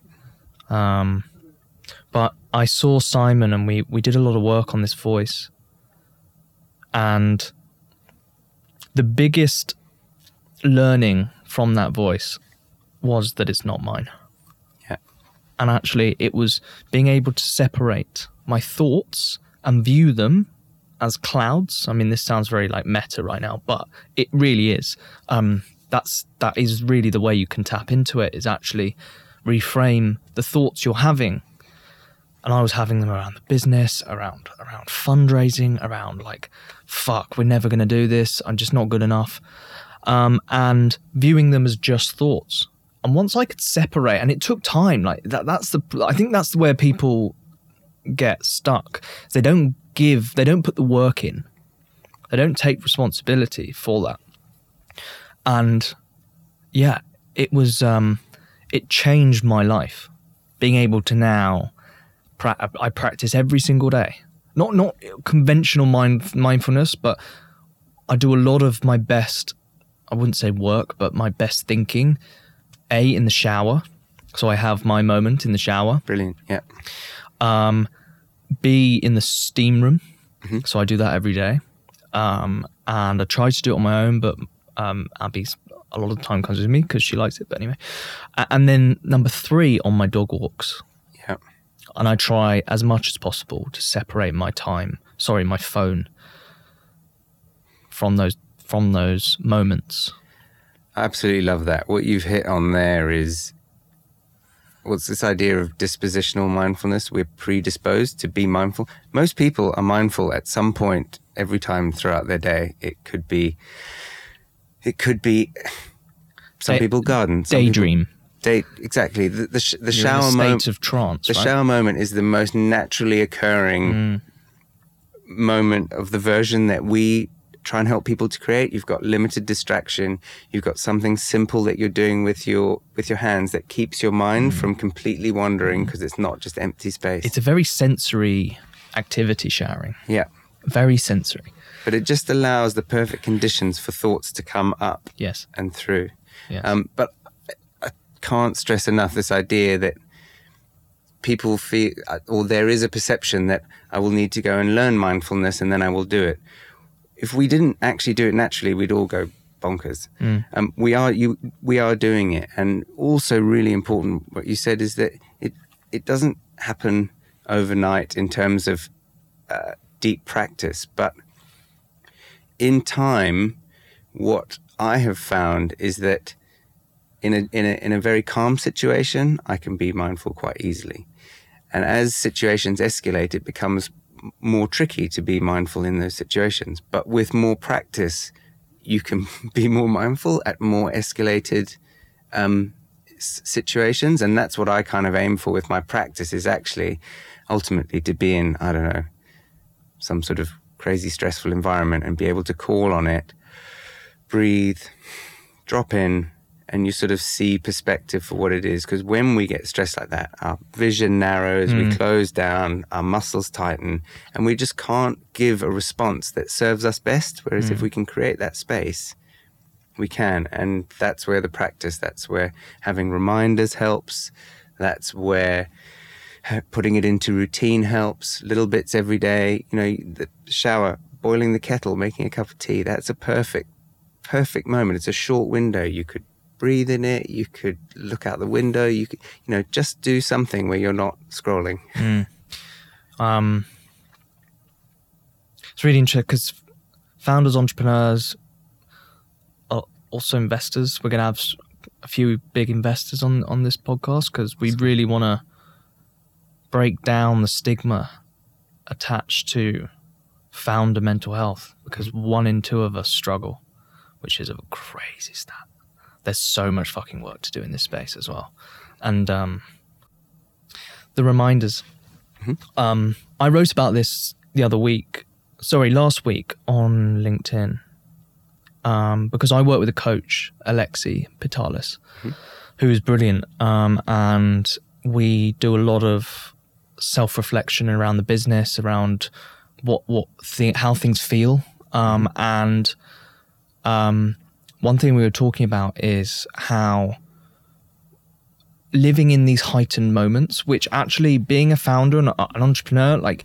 Um but I saw Simon and we we did a lot of work on this voice. And the biggest learning from that voice was that it's not mine. Yeah. And actually, it was being able to separate my thoughts and view them as clouds. I mean, this sounds very like meta right now, but it really is. Um, that's that is really the way you can tap into it. Is actually reframe the thoughts you're having and I was having them around the business, around around fundraising, around like, fuck, we're never going to do this. I'm just not good enough, um, and viewing them as just thoughts. And once I could separate, and it took time. Like that, that's the. I think that's where people get stuck. They don't give. They don't put the work in. They don't take responsibility for that. And yeah, it was. Um, it changed my life. Being able to now pra- I practice every single day. Not not conventional mind mindfulness, but I do a lot of my best. I wouldn't say work, but my best thinking. A in the shower, so I have my moment in the shower. Brilliant. Yeah. Um, B in the steam room, so I do that every day. Um, and I try to do it on my own, but um, Abby's a lot of time comes with me because she likes it. But anyway, and then number three on my dog walks. And I try as much as possible to separate my time, sorry, my phone from those from those moments. I absolutely love that. What you've hit on there is what's this idea of dispositional mindfulness? We're predisposed to be mindful. Most people are mindful at some point every time throughout their day. It could be, it could be, some people garden, some people- Exactly. The, the, sh- the shower moment. of trance. The right? shower moment is the most naturally occurring Mm. moment of the version that we try and help people to create. You've got limited distraction. You've got something simple that you're doing with your with your hands that keeps your mind from completely wandering because it's not just empty space. Mm. It's a very sensory activity. Showering, yeah. very sensory. But it just allows the perfect conditions for thoughts to come up Yes. and through. Yes. Um, but can't stress enough this idea that people feel, or there is a perception that I will need to go and learn mindfulness and then I will do it. If we didn't actually do it naturally, we'd all go bonkers. Um, we are you, we are doing it, and also really important. What you said is that it it doesn't happen overnight in terms of uh, deep practice, but in time, what I have found is that in a, in a in a very calm situation, I can be mindful quite easily, and as situations escalate, it becomes more tricky to be mindful in those situations. But with more practice, you can [laughs] be more mindful at more escalated um, s- situations, and that's what I kind of aim for with my practice. Is actually ultimately to be in I don't know some sort of crazy stressful environment and be able to call on it, breathe, drop in, and you sort of see perspective for what it is. Because when we get stressed like that, our vision narrows, we hmm. close down, our muscles tighten, and we just can't give a response that serves us best. Whereas if hmm. we can create that space, we can. And that's where the practice, that's where having reminders helps. That's where putting it into routine helps. Little bits every day. You know, the shower, boiling the kettle, making a cup of tea. That's a perfect, perfect moment. It's a short window. You could breathe in it. You could look out the window. You could, you know, just do something where you're not scrolling. [laughs] Um, it's really interesting because founders, entrepreneurs, are also investors. We're going to have a few big investors on on this podcast because we really want to break down the stigma attached to founder mental health because one in two of us struggle, which is a crazy stat. There's so much fucking work to do in this space as well, and um, the reminders. Um, I wrote about this the other week, sorry, last week on LinkedIn, um, because I work with a coach, Alexi Pitalis, who is brilliant, um, and we do a lot of self-reflection around the business, around what what how things feel, um, and um, one thing we were talking about is how living in these heightened moments, which actually being a founder and an entrepreneur, like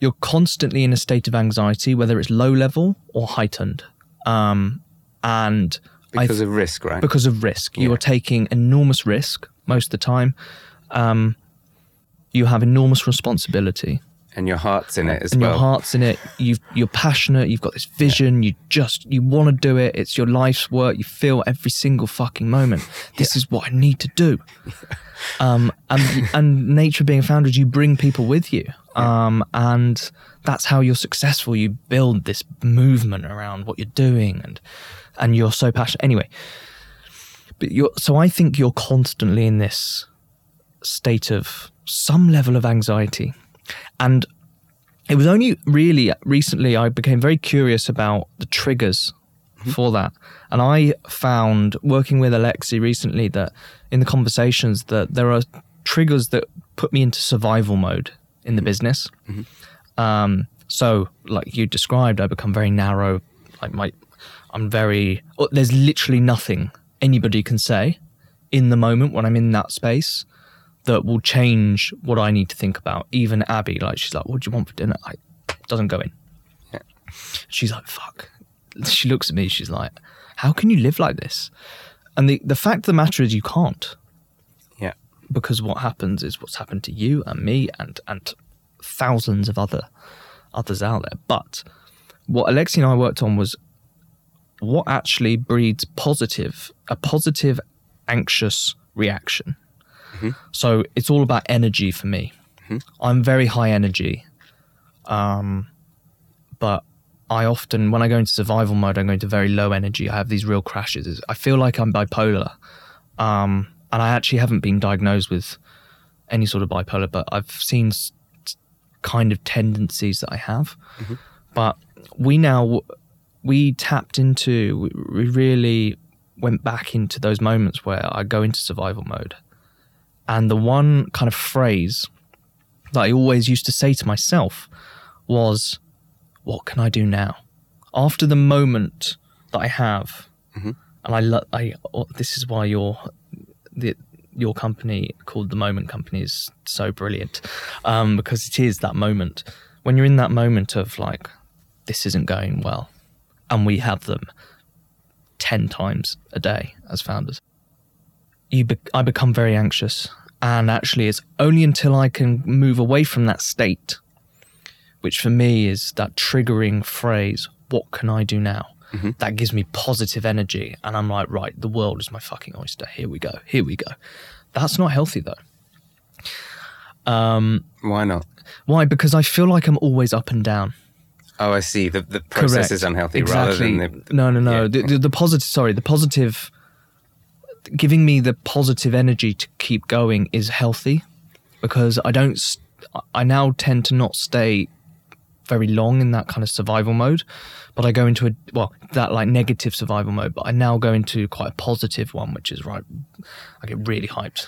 you're constantly in a state of anxiety, whether it's low level or heightened. Um, and Because of risk, right? because of risk. You are taking enormous risk most of the time. Um, you have enormous responsibility. And your heart's in it as and well. your heart's in it. You've, you're passionate. You've got this vision. You just you want to do it. It's your life's work. You feel every single fucking moment. [laughs] This is what I need to do. [laughs] Um, and and nature being founded, you bring people with you. Um, and that's how you're successful. You build this movement around what you're doing, and and you're so passionate. Anyway, but you're so I think you're constantly in this state of some level of anxiety. And it was only really recently I became very curious about the triggers mm-hmm. for that. And I found working with Alexi recently that in the conversations that there are triggers that put me into survival mode in the mm-hmm. business. Mm-hmm. Um, so like you described, I become very narrow. Like my, I'm very. oh, There's literally nothing anybody can say in the moment when I'm in that space that will change what I need to think about. Even Abby, like she's like, "What do you want for dinner?" I doesn't go in. Yeah. She's like, "Fuck." She looks at me. She's like, "How can you live like this?" And the the fact of the matter is, you can't yeah. because what happens is what's happened to you and me and and thousands of other others out there. But what Alexi and I worked on was what actually breeds positive a positive anxious reaction. So it's all about energy for me. I'm very high energy, um, but I often when I go into survival mode, I go into very low energy. I have these real crashes. I feel like I'm bipolar, um, and I actually haven't been diagnosed with any sort of bipolar, but I've seen kind of tendencies that I have. But we now we tapped into we really went back into those moments where I go into survival mode, and the one kind of phrase that I always used to say to myself was, "What can I do now?" After the moment that I have, and I, lo- I oh, this is why your the your company called the Moment Company is so brilliant, um, because it is that moment when you're in that moment of like, this isn't going well, and we have them ten times a day as founders you be- I become very anxious. And actually, it's only until I can move away from that state, which for me is that triggering phrase, what can I do now? That gives me positive energy. And I'm like, right, the world is my fucking oyster. Here we go. Here we go. That's not healthy though. Um, Why not? why? Because I feel like I'm always up and down. Oh, I see. The, the process Correct. is unhealthy rather Exactly. than the. no, no, no. Yeah. The, the, the positive. Sorry, the positive. Giving me the positive energy to keep going is healthy, because I don't. I now tend to not stay very long in that kind of survival mode, but I go into a well that like negative survival mode. But I now go into quite a positive one, which is right. I get really hyped.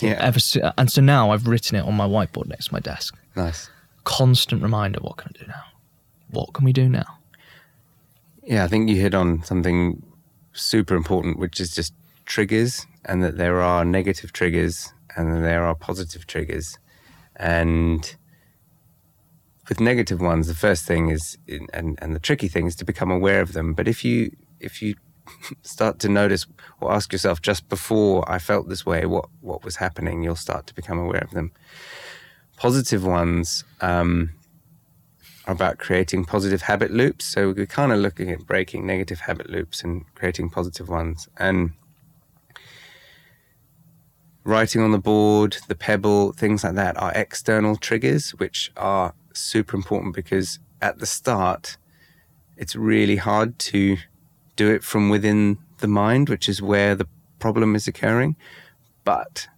Yeah. Ever and so now I've written it on my whiteboard next to my desk. Nice. Constant reminder: What can I do now? What can we do now? Yeah, I think you hit on something super important, which is just triggers, and that there are negative triggers and there are positive triggers. And with negative ones, the first thing is, and, and the tricky thing is to become aware of them. But if you if you [laughs] start to notice or ask yourself just before I felt this way, what what was happening, you'll start to become aware of them. Positive ones. Um, are about creating positive habit loops. So we're kind of looking at breaking negative habit loops and creating positive ones. And writing on the board, the pebble, things like that are external triggers, which are super important because at the start, it's really hard to do it from within the mind, which is where the problem is occurring. But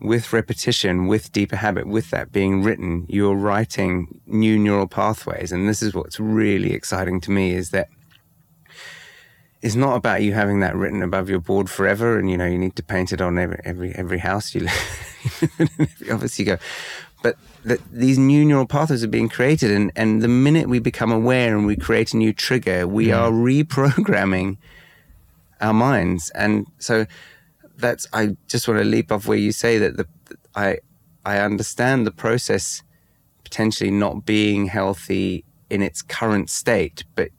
with repetition, with deeper habit, with that being written, you're writing new neural pathways. And this is what's really exciting to me is that it's not about you having that written above your board forever and you know you need to paint it on every every, every house you [laughs] live in, every office you go. But that these new neural pathways are being created and, and the minute we become aware and we create a new trigger, we mm. are reprogramming our minds. And so that's I just want to leap off where you say that the I I understand the process potentially not being healthy in its current state, but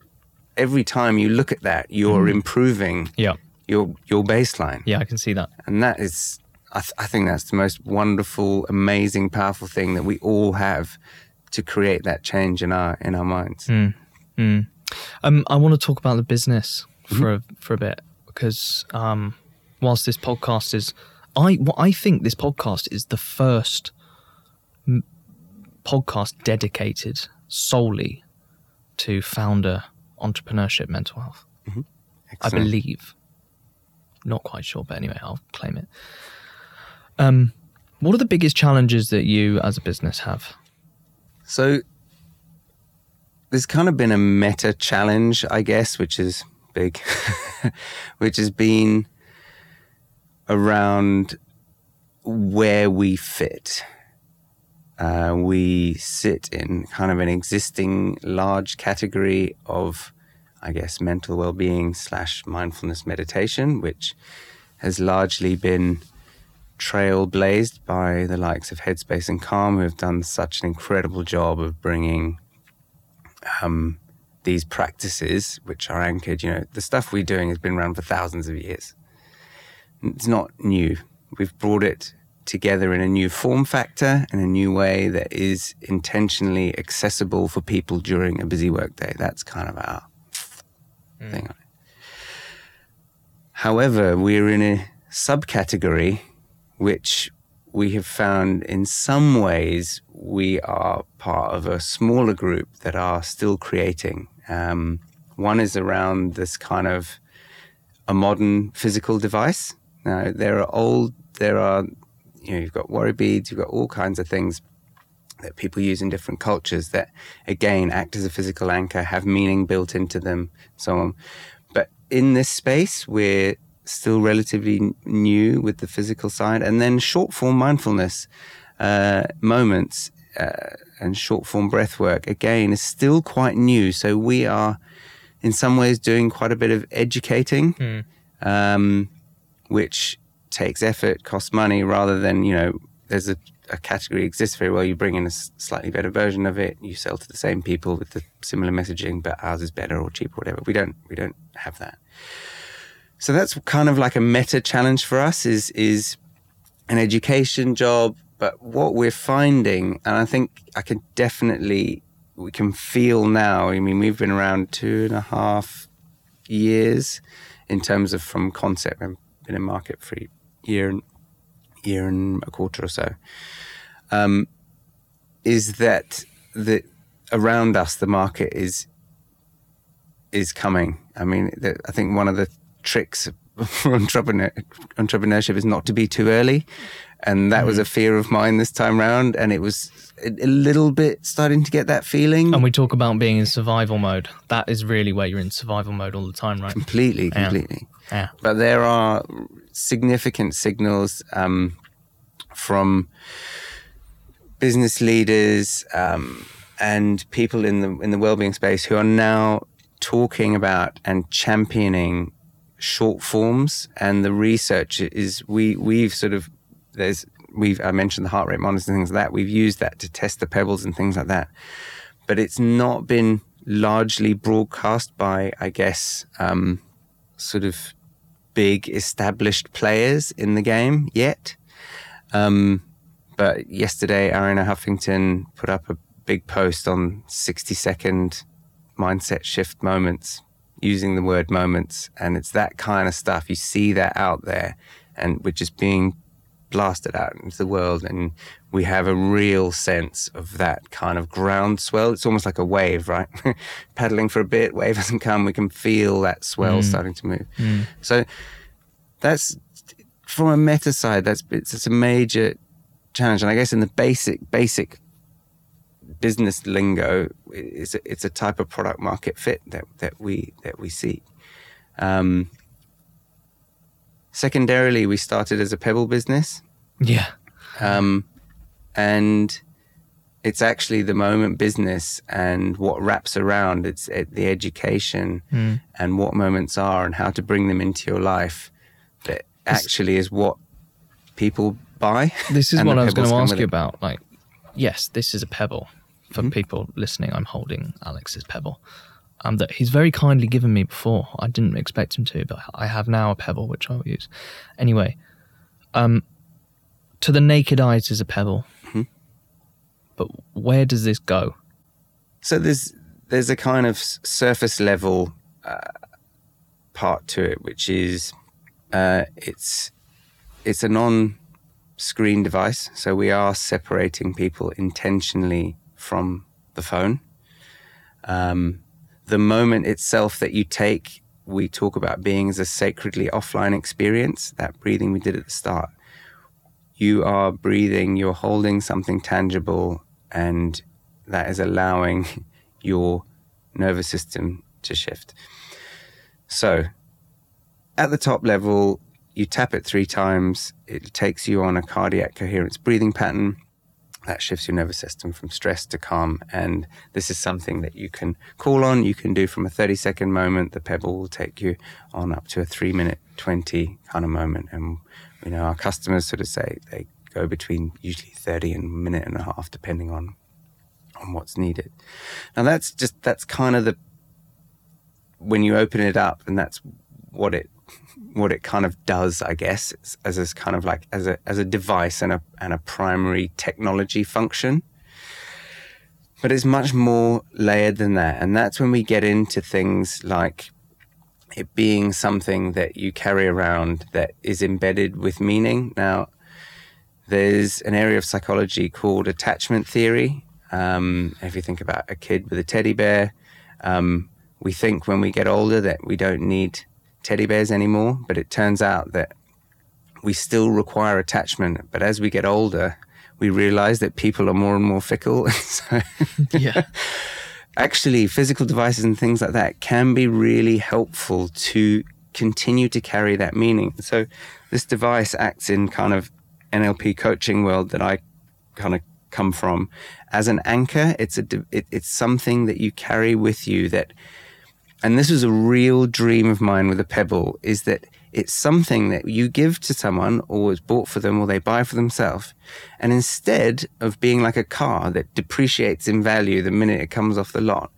every time you look at that, you're improving Yeah. your your baseline, Yeah, I can see that. and that is I, th- I think that's the most wonderful, amazing, powerful thing that we all have to create that change in our in our minds. Um, I want to talk about the business for a, for a bit because um, whilst this podcast is, I what I think this podcast is the first m- podcast dedicated solely to founder entrepreneurship mental health. I believe. Not quite sure, but anyway, I'll claim it. Um, what are the biggest challenges that you as a business have? So there's kind of been a meta challenge, I guess, which is big, [laughs] which has been around where we fit. Uh, we sit in kind of an existing large category of, I guess, mental well-being slash mindfulness meditation, which has largely been trailblazed by the likes of Headspace and Calm, who have done such an incredible job of bringing um, these practices, which are anchored. You know, the stuff we're doing has been around for thousands of years. It's not new. We've brought it together in a new form factor and a new way that is intentionally accessible for people during a busy workday. That's kind of our thing. However, we're in a subcategory which we have found in some ways we are part of a smaller group that are still creating. Um, one is around this kind of a modern physical device. Now, there are old, there are, you know, you've got worry beads, you've got all kinds of things that people use in different cultures that, again, act as a physical anchor, have meaning built into them, so on. But in this space, we're still relatively new with the physical side. And then short form mindfulness uh, moments uh, and short form breath work, again, is still quite new. So we are, in some ways, doing quite a bit of educating, um, which takes effort, costs money, rather than, you know, there's a, a category exists very well. You bring in a slightly better version of it. You sell to the same people with the similar messaging, but ours is better or cheaper, whatever. We don't, we don't have that. So that's kind of like a meta challenge for us is is an education job. But what we're finding, and I think I can definitely we can feel now. I mean, we've been around two and a half years in terms of from concept. We've been in market for year and year and a quarter or so. Um, is that the around us the market is is coming. I mean, the, I think one of the tricks for [laughs] entrepreneur, entrepreneurship is not to be too early, and that was a fear of mine this time round, and it was a, a little bit starting to get that feeling. And we talk about being in survival mode. That is really where you're in survival mode all the time, right? completely, Yeah. completely. Yeah. But there are significant signals um, from business leaders um, and people in the in the well-being space who are now talking about and championing short forms. And the research is we we've sort of there's we've I mentioned the heart rate monitors and things like that. We've used that to test the pebbles and things like that. But it's not been largely broadcast by, I guess, um, sort of big established players in the game yet. Um, but yesterday, Arianna Huffington put up a big post on 60 second mindset shift moments using the word moments. And it's that kind of stuff. You see that out there and we're just being blasted out into the world. And we have a real sense of that kind of groundswell. It's almost like a wave, right? [laughs] Paddling for a bit, wave hasn't come. We can feel that swell starting to move. So that's from a meta side. That's it's, it's a major challenge, and I guess in the basic basic business lingo, it's a, it's a type of product market fit that that we that we see. Um, secondarily, we started as a pebble business, Yeah. um, and it's actually the moment business and what wraps around it's it, the education and what moments are and how to bring them into your life that actually is what people buy. This is [laughs] what I was going to ask you about. Like, yes, this is a pebble. For people listening, I'm holding Alex's pebble. Um, that he's very kindly given me before. I didn't expect him to, but I have now a pebble which I'll use. Anyway, um, to the naked eye, it is a pebble. but where does this go? So there's there's a kind of surface level uh, part to it, which is uh, it's it's a non-screen device, so we are separating people intentionally from the phone. Um, the moment itself that you take, we talk about being as a sacredly offline experience. That breathing we did at the start. You are breathing. You're holding something tangible, and that is allowing [laughs] your nervous system to shift. So, at the top level, you tap it three times, it takes you on a cardiac coherence breathing pattern that shifts your nervous system from stress to calm. And this is something that you can call on. You can do from a 30 second moment. The pebble will take you on up to a three minute, 20 kind of moment. And, you know, our customers sort of say they go between usually 30 and a minute and a half, depending on, on what's needed. Now that's just, that's kind of the, when you open it up and that's what it what it kind of does, I guess, as a kind of like as a as a device and a and a primary technology function. But it's much more layered than that, and that's when we get into things like it being something that you carry around that is embedded with meaning. Now, there's an area of psychology called attachment theory. Um, if you think about a kid with a teddy bear, um, we think when we get older that we don't need teddy bears anymore, but it turns out that we still require attachment. But as we get older, we realize that people are more and more fickle. [laughs] so, yeah. [laughs] Actually, physical devices and things like that can be really helpful to continue to carry that meaning. So, this device acts in kind of NLP coaching world that I kind of come from as an anchor. It's a it, it's something that you carry with you that and this was a real dream of mine with a pebble, is that it's something that you give to someone or is bought for them or they buy for themselves. And instead of being like a car that depreciates in value the minute it comes off the lot,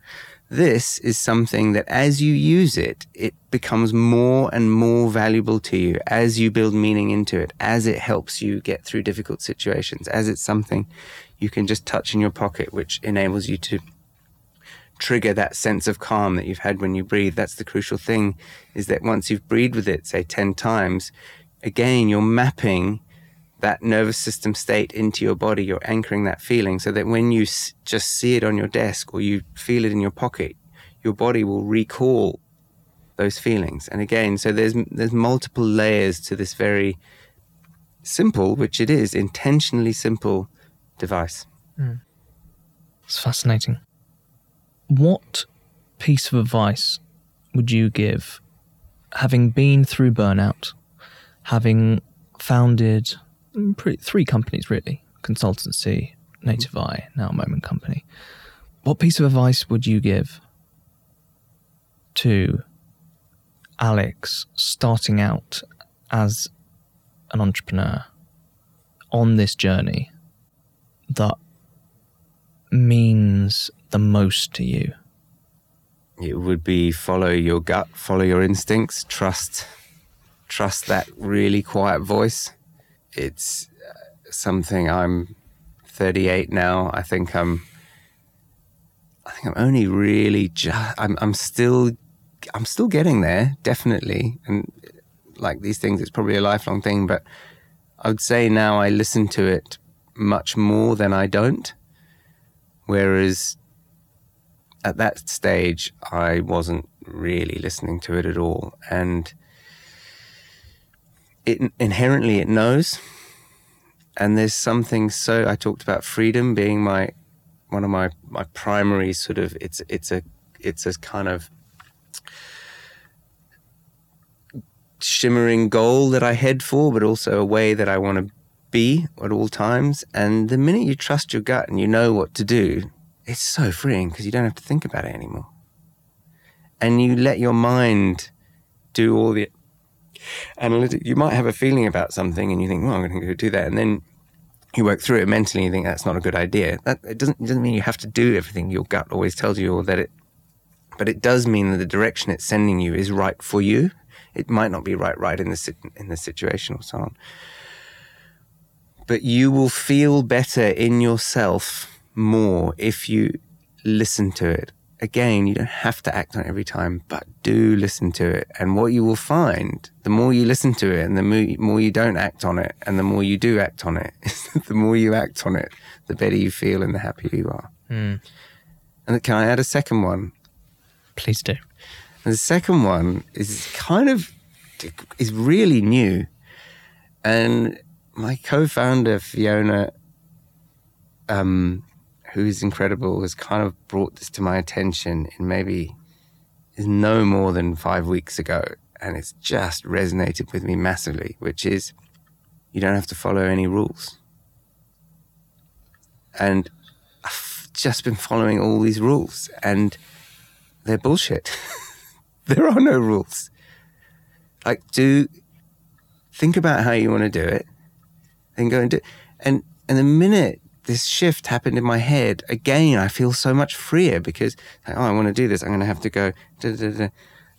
this is something that as you use it, it becomes more and more valuable to you as you build meaning into it, as it helps you get through difficult situations, as it's something you can just touch in your pocket, which enables you to trigger that sense of calm that you've had when you breathe. That's the crucial thing is that once you've breathed with it, say 10 times, again, you're mapping that nervous system state into your body. You're anchoring that feeling so that when you s- just see it on your desk or you feel it in your pocket, your body will recall those feelings. And again, so there's, there's multiple layers to this very simple, which it is, intentionally simple device. Mm. It's fascinating. What piece of advice would you give, having been through burnout, having founded three companies really consultancy, Native mm-hmm. Eye, now Moment Company? What piece of advice would you give to Alex starting out as an entrepreneur on this journey that means the most to you? It would be follow your gut, follow your instincts, trust trust that really quiet voice. It's uh, something I'm 38 now. I think I'm I think I'm only really just I'm I'm still I'm still getting there, definitely. And like these things it's probably a lifelong thing, but I would say now I listen to it much more than I don't. Whereas at that stage, I wasn't really listening to it at all. And it inherently it knows. And there's something so I talked about freedom being my one of my my primary sort of it's it's a it's a kind of shimmering goal that I head for, but also a way that I want to be at all times. And the minute you trust your gut and you know what to do, it's so freeing because you don't have to think about it anymore. And you let your mind do all the analytic. You might have a feeling about something and you think, well, I'm going to go do that. And then you work through it mentally and you think that's not a good idea. That it doesn't, it doesn't mean you have to do everything your gut always tells you or that it, but it does mean that the direction it's sending you is right for you. It might not be right, right in the, in the situation or so on. But you will feel better in yourself more if you listen to it. Again, you don't have to act on it every time, but do listen to it. And what you will find, the more you listen to it and the more you don't act on it, and the more you do act on it, [laughs] the more you act on it, the better you feel and the happier you are. Mm. And can I add a second one? Please do. And the second one is kind of is really new, and my co-founder Fiona, um, who is incredible, has kind of brought this to my attention in maybe is no more than five weeks ago, and it's just resonated with me massively. Which is, you don't have to follow any rules, and I've just been following all these rules, and they're bullshit. [laughs] there are no rules. Like, do think about how you want to do it, and go and do. It. And and the minute this shift happened in my head, again, I feel so much freer because oh, I want to do this. I'm going to have to go. Da, da, da.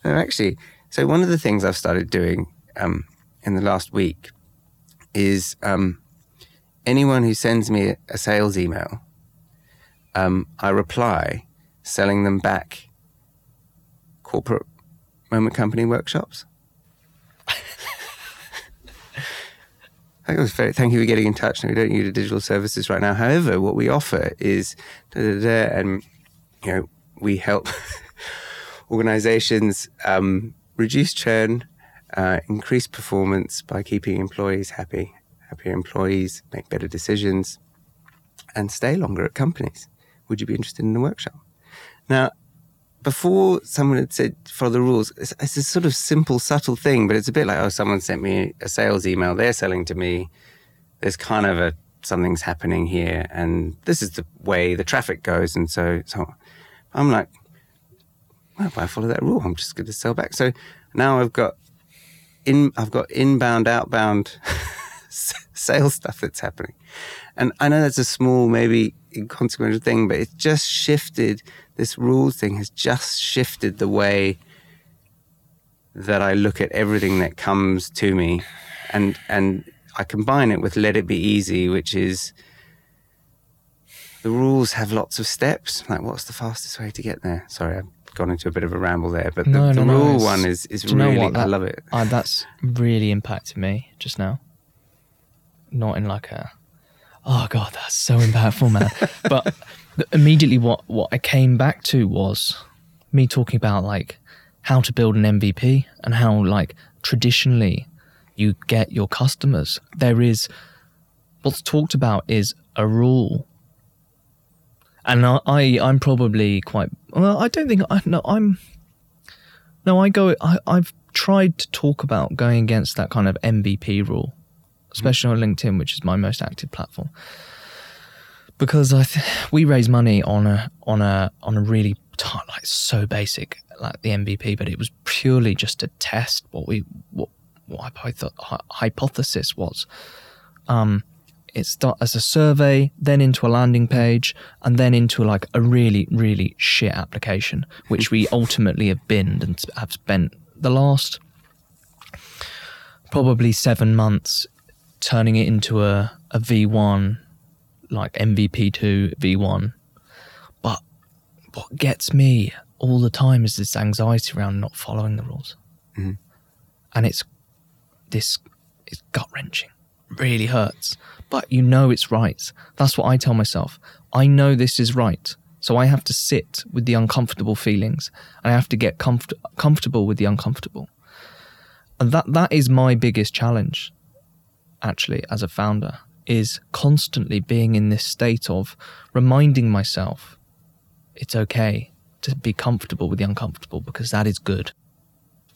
No, actually, so one of the things I've started doing um, in the last week is um, anyone who sends me a sales email, um, I reply selling them back corporate moment company workshops. Very, thank you for getting in touch. we don't need a digital services right now. However, what we offer is, da, da, da, and you know, we help [laughs] organizations um, reduce churn, uh, increase performance by keeping employees happy. Happier employees make better decisions and stay longer at companies. Would you be interested in a workshop? Now, before someone had said follow the rules, it's, it's, a sort of simple, subtle thing, but it's a bit like, oh, someone sent me a sales email. They're selling to me. There's kind of a something's happening here, and this is the way the traffic goes. And so, so I'm like, well, if I follow that rule, I'm just going to sell back. So now I've got in, I've got inbound, outbound [laughs] sales stuff that's happening, and I know that's a small, maybe inconsequential thing, but it's just shifted this rules thing has just shifted the way that I look at everything that comes to me, and and I combine it with let it be easy, which is the rules have lots of steps. Like, what's the fastest way to get there? Sorry, I've gone into a bit of a ramble there, but no, the, the no, rule one is is really that, I love it. Uh, that's really impacted me just now. Not in like a oh god, that's so impactful, man. [laughs] but immediately, what what I came back to was me talking about like how to build an MVP and how like traditionally you get your customers. There is what's talked about is a rule. And I, I I'm probably quite well. I don't think I no I'm no I go I I've tried to talk about going against that kind of MVP rule especially on LinkedIn, which is my most active platform, because I th- we raise money on a on a on a really t- like so basic like the MVP, but it was purely just to test what we what what hypoth- hypothesis was. Um, it start as a survey, then into a landing page, and then into like a really really shit application, which we [laughs] ultimately have binned and have spent the last probably seven months turning it into a, a V1, like MVP2 V1. But what gets me all the time is this anxiety around not following the rules. Mm-hmm. And it's this, it's gut wrenching, really hurts. But you know it's right. That's what I tell myself. I know this is right. So I have to sit with the uncomfortable feelings and I have to get comfort- comfortable with the uncomfortable. And that, that is my biggest challenge actually as a founder is constantly being in this state of reminding myself it's okay to be comfortable with the uncomfortable because that is good.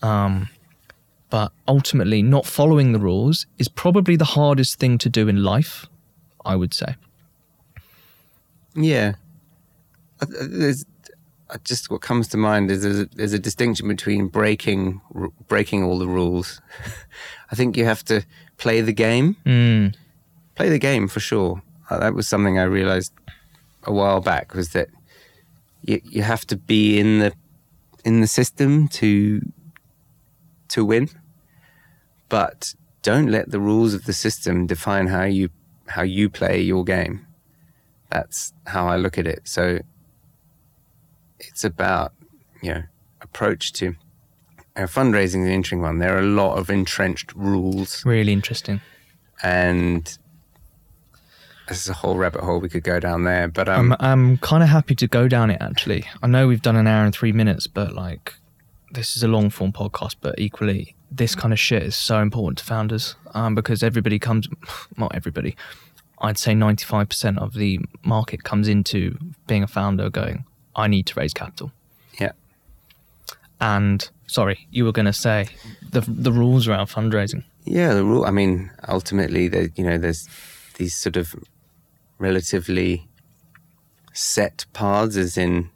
Um, but ultimately, not following the rules is probably the hardest thing to do in life, I would say. Yeah. There's just what comes to mind is there's a, there's a distinction between breaking breaking all the rules. [laughs] I think you have to play the game. Mm. Play the game for sure. Uh, that was something I realized a while back was that you you have to be in the in the system to to win, but don't let the rules of the system define how you how you play your game. That's how I look at it. So it's about you know approach to uh, fundraising is an interesting one. There are a lot of entrenched rules, Really interesting. and this is a whole rabbit hole we could go down there. But um, I'm I'm kind of happy to go down it actually. I know we've done an hour and three minutes, but like this is a long form podcast, but equally this kind of shit is so important to founders um, because everybody comes, [sighs] not everybody, I'd say 95% of the market comes into being a founder going, I need to raise capital. yeah, And sorry, you were going to say the the rules around fundraising. Yeah, the rule. I mean, ultimately, there, you know, there's these sort of relatively set paths, as in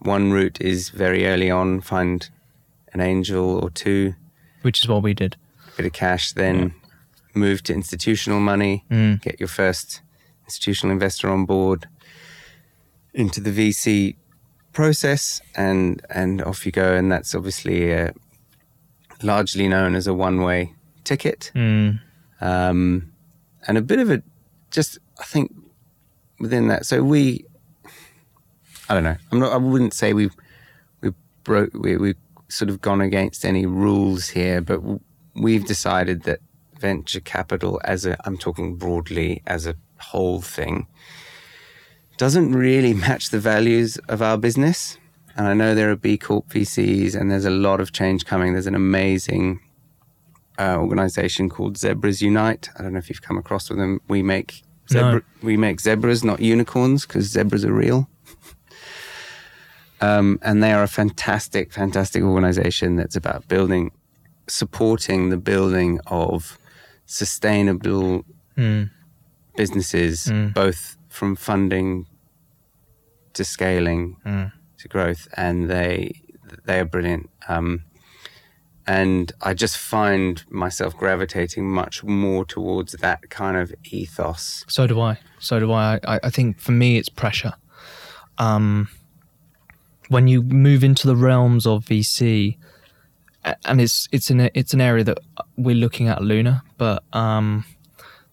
one route is very early on find an angel or two, Which is what we did. bit of cash, then move to institutional money, Mm. get your first institutional investor on board into the VC process, and and off you go. And that's obviously uh, largely known as a one way ticket. Mm. um, and a bit of a just I think within that. So we, I don't know. I'm not. I wouldn't say we've we broke. We we've sort of gone against any rules here, but we've decided that venture capital, as a I'm talking broadly as a whole thing, doesn't really match the values of our business. And I know there are B Corp VCs, and there's a lot of change coming. There's an amazing uh, organization called Zebras Unite. I don't know if you've come across with them. We make zebra, we make zebras, not unicorns, because zebras are real. [laughs] um, and they are a fantastic, fantastic organization that's about building, supporting the building of sustainable Mm. businesses, Mm. both from funding to scaling Mm. to growth, and they they are brilliant. Um, and I just find myself gravitating much more towards that kind of ethos. So do I. So do I. I, I think for me, it's pressure. Um, when you move into the realms of VC, and it's it's an it's an area that we're looking at Luna, but um,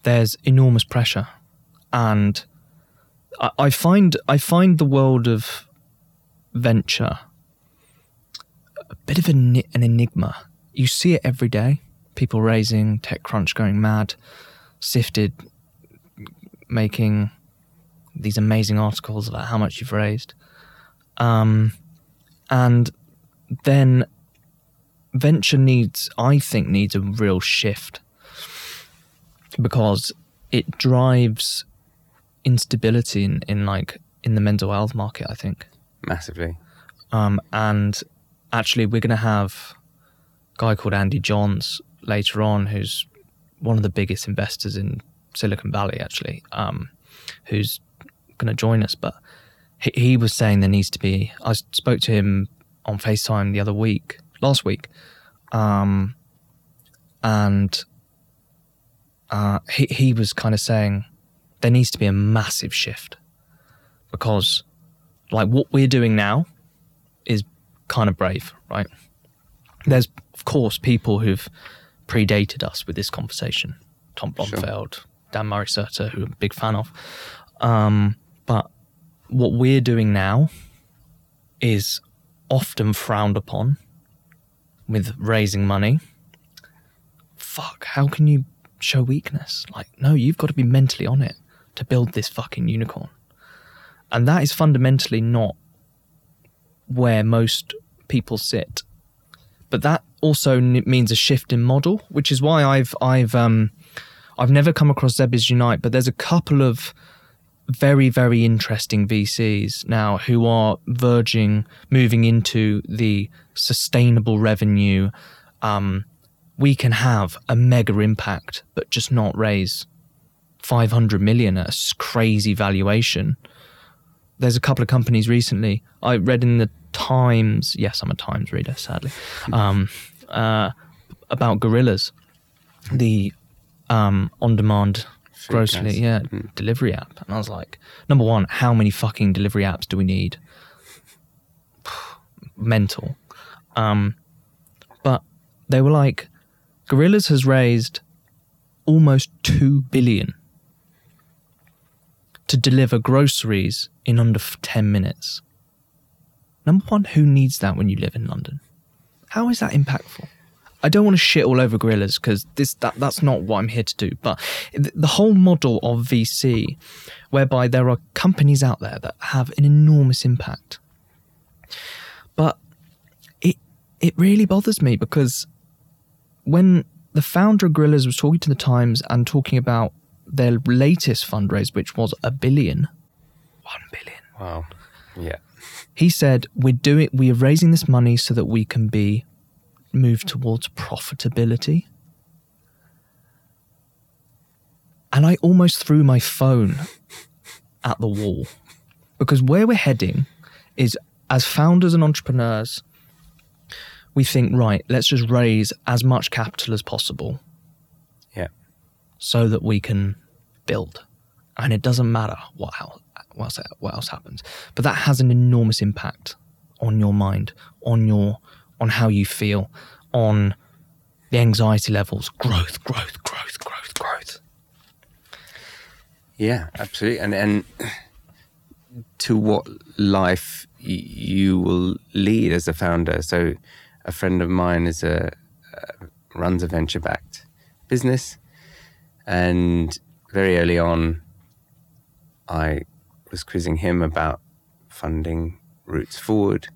there's enormous pressure, and I, find I find the world of venture a bit of an, an enigma. You see it every day. People raising, TechCrunch going mad, Sifted making these amazing articles about how much you've raised. Um, and then venture needs, I think, needs a real shift because it drives instability in, in like in the mental health market, I think. Massively. Um, and actually, we're going to have a guy called Andy Johns later on, who's one of the biggest investors in Silicon Valley, actually, um, who's going to join us. But he, he was saying there needs to be. I spoke to him on FaceTime the other week, last week, um, and uh, he he was kind of saying there needs to be a massive shift because, like, what we're doing now is kind of brave, right? There's of course people who've predated us with this conversation. Tom Blomfield, Dan Murray Serter, who I'm a big fan of. Um, but what we're doing now is often frowned upon with raising money. Fuck, how can you show weakness? Like, no, you've got to be mentally on it to build this fucking unicorn. And that is fundamentally not where most people sit. But that also n- means a shift in model, which is why I've I've um I've never come across Zebras Unite, but there's a couple of very very interesting VCs now who are verging moving into the sustainable revenue. Um, we can have a mega impact, but just not raise 500 million at a crazy valuation there's a couple of companies recently I read in the Times. Yes, I'm a Times reader, sadly. Um, uh, about gorillas, the um, on-demand grocery, guys. yeah, delivery app. And I was like, number one, how many fucking delivery apps do we need? [sighs] Mental. Um, but they were like, Gorillas has raised almost two billion to deliver groceries in under 10 minutes. Number one, who needs that when you live in London? How is that impactful? I don't want to shit all over gorillas because this that that's not what I'm here to do. But the whole model of VC, whereby there are companies out there that have an enormous impact, but it it really bothers me because when the founder of Gorillas was talking to the Times and talking about their latest fundraise, which was a billion, one billion. Wow. Yeah. He said, "We're doing, we're raising this money so that we can be moved towards profitability." And I almost threw my phone at the wall because where we're heading is as founders and entrepreneurs, we think, right, let's just raise as much capital as possible. So that we can build. And it doesn't matter what else, what else, happens. But that has an enormous impact on your mind, on your on how you feel, on the anxiety levels, growth, growth, growth, growth, growth. Yeah, absolutely. And and to what life you will lead as a founder. So, a friend of mine is a uh, runs a venture backed business, and very early on, I was quizzing him about funding routes forward.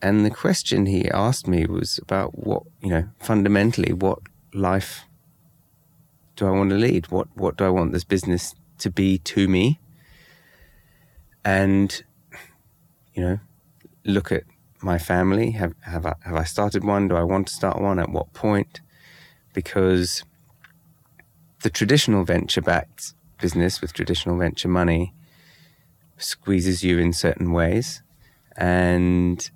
And the question he asked me was about what, you know, fundamentally, what life do I want to lead? What what do I want this business to be to me? And you know, look at my family. Have have I, have I started one? Do I want to start one? At what point? Because the traditional venture backed business with traditional venture money squeezes you in certain ways and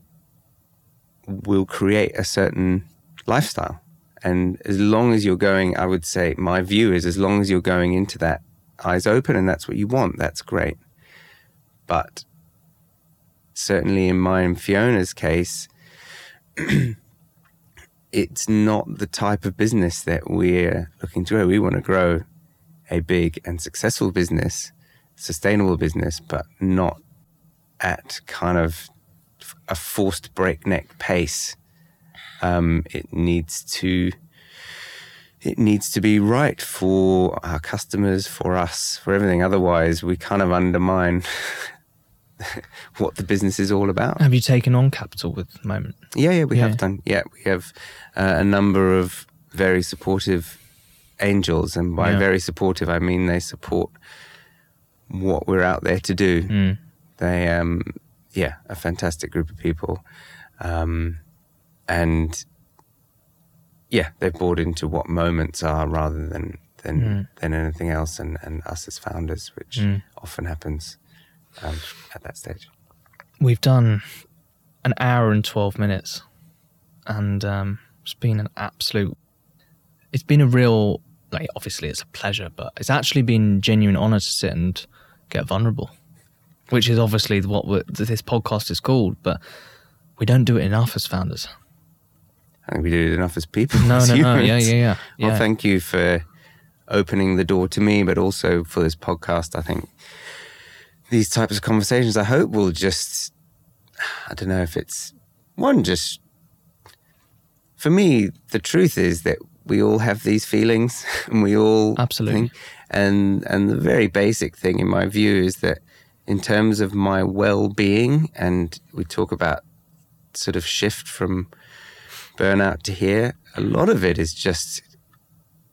will create a certain lifestyle. And as long as you're going, I would say, my view is as long as you're going into that eyes open and that's what you want, that's great. But certainly in mine and Fiona's case, [clears throat] it's not the type of business that we're looking to grow. We want to grow a big and successful business, sustainable business, but not at kind of a forced breakneck pace. Um, it needs to it needs to be right for our customers, for us, for everything. Otherwise, we kind of undermine [laughs] [laughs] what the business is all about. Have you taken on capital with the moment? Yeah, yeah, we Yeah. have done. Yeah, we have uh, a number of very supportive angels, and by Yeah. very supportive, I mean they support what we're out there to do. Mm. They, um, yeah, a fantastic group of people, um, and yeah, they've bought into what moments are rather than than Mm. than anything else, and and us as founders, which Mm. often happens um, at that stage. We've done an hour and 12 minutes, and um, it's been an absolute. It's been a real, like, obviously it's a pleasure, but it's actually been genuine honor to sit and get vulnerable, which is obviously what this podcast is called, but we don't do it enough as founders. I think we do it enough as people. No, as no, no. Yeah, yeah, yeah. Well, yeah. thank you for opening the door to me, but also for this podcast. I think these types of conversations, I hope, will just, I don't know if it's one, just for me, the truth is that we all have these feelings [laughs] and we all Absolutely. think- and and the very basic thing in my view is that in terms of my well-being and we talk about sort of shift from burnout to here a lot of it is just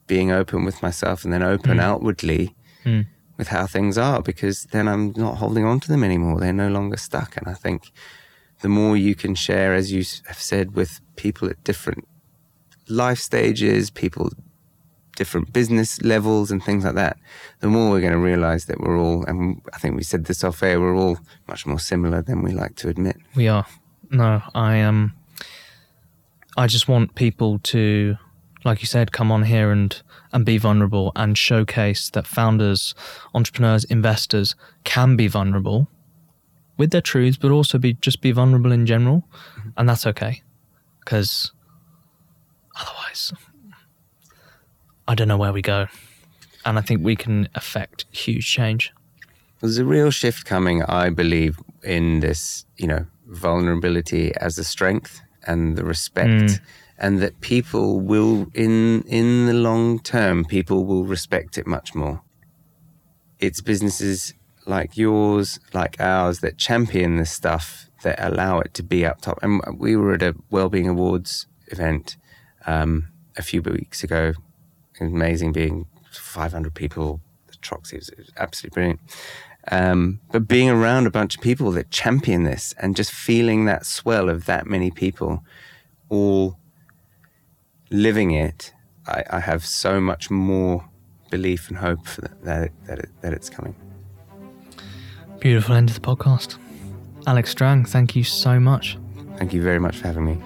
being open with myself and then open outwardly Mm. With how things are because then I'm not holding on to them anymore. They're no longer stuck. And I think the more you can share, as you have said, with people at different life stages, people, different business levels, and things like that, the more we're going to realize that we're all, and I think we said this off air, we're all much more similar than we like to admit. We are. No, I um I just want people to like you said come on here and and be vulnerable and showcase that founders, entrepreneurs, investors can be vulnerable with their truths but also be just be vulnerable in general and that's okay cuz otherwise I don't know where we go and I think we can affect huge change. There's a real shift coming, I believe, in this, you know, vulnerability as a strength and the respect. Mm. And that people will, in in the long term, people will respect it much more. It's businesses like yours, like ours, that champion this stuff, that allow it to be up top. And we were at a Wellbeing Awards event um, a few weeks ago. Amazing being 500 people. The Troxy was, was absolutely brilliant. Um, but being around a bunch of people that champion this and just feeling that swell of that many people all living it, I, I have so much more belief and hope for that, that, it, that, it, that it's coming. Beautiful end of the podcast. Alex Strang, thank you so much. Thank you very much for having me.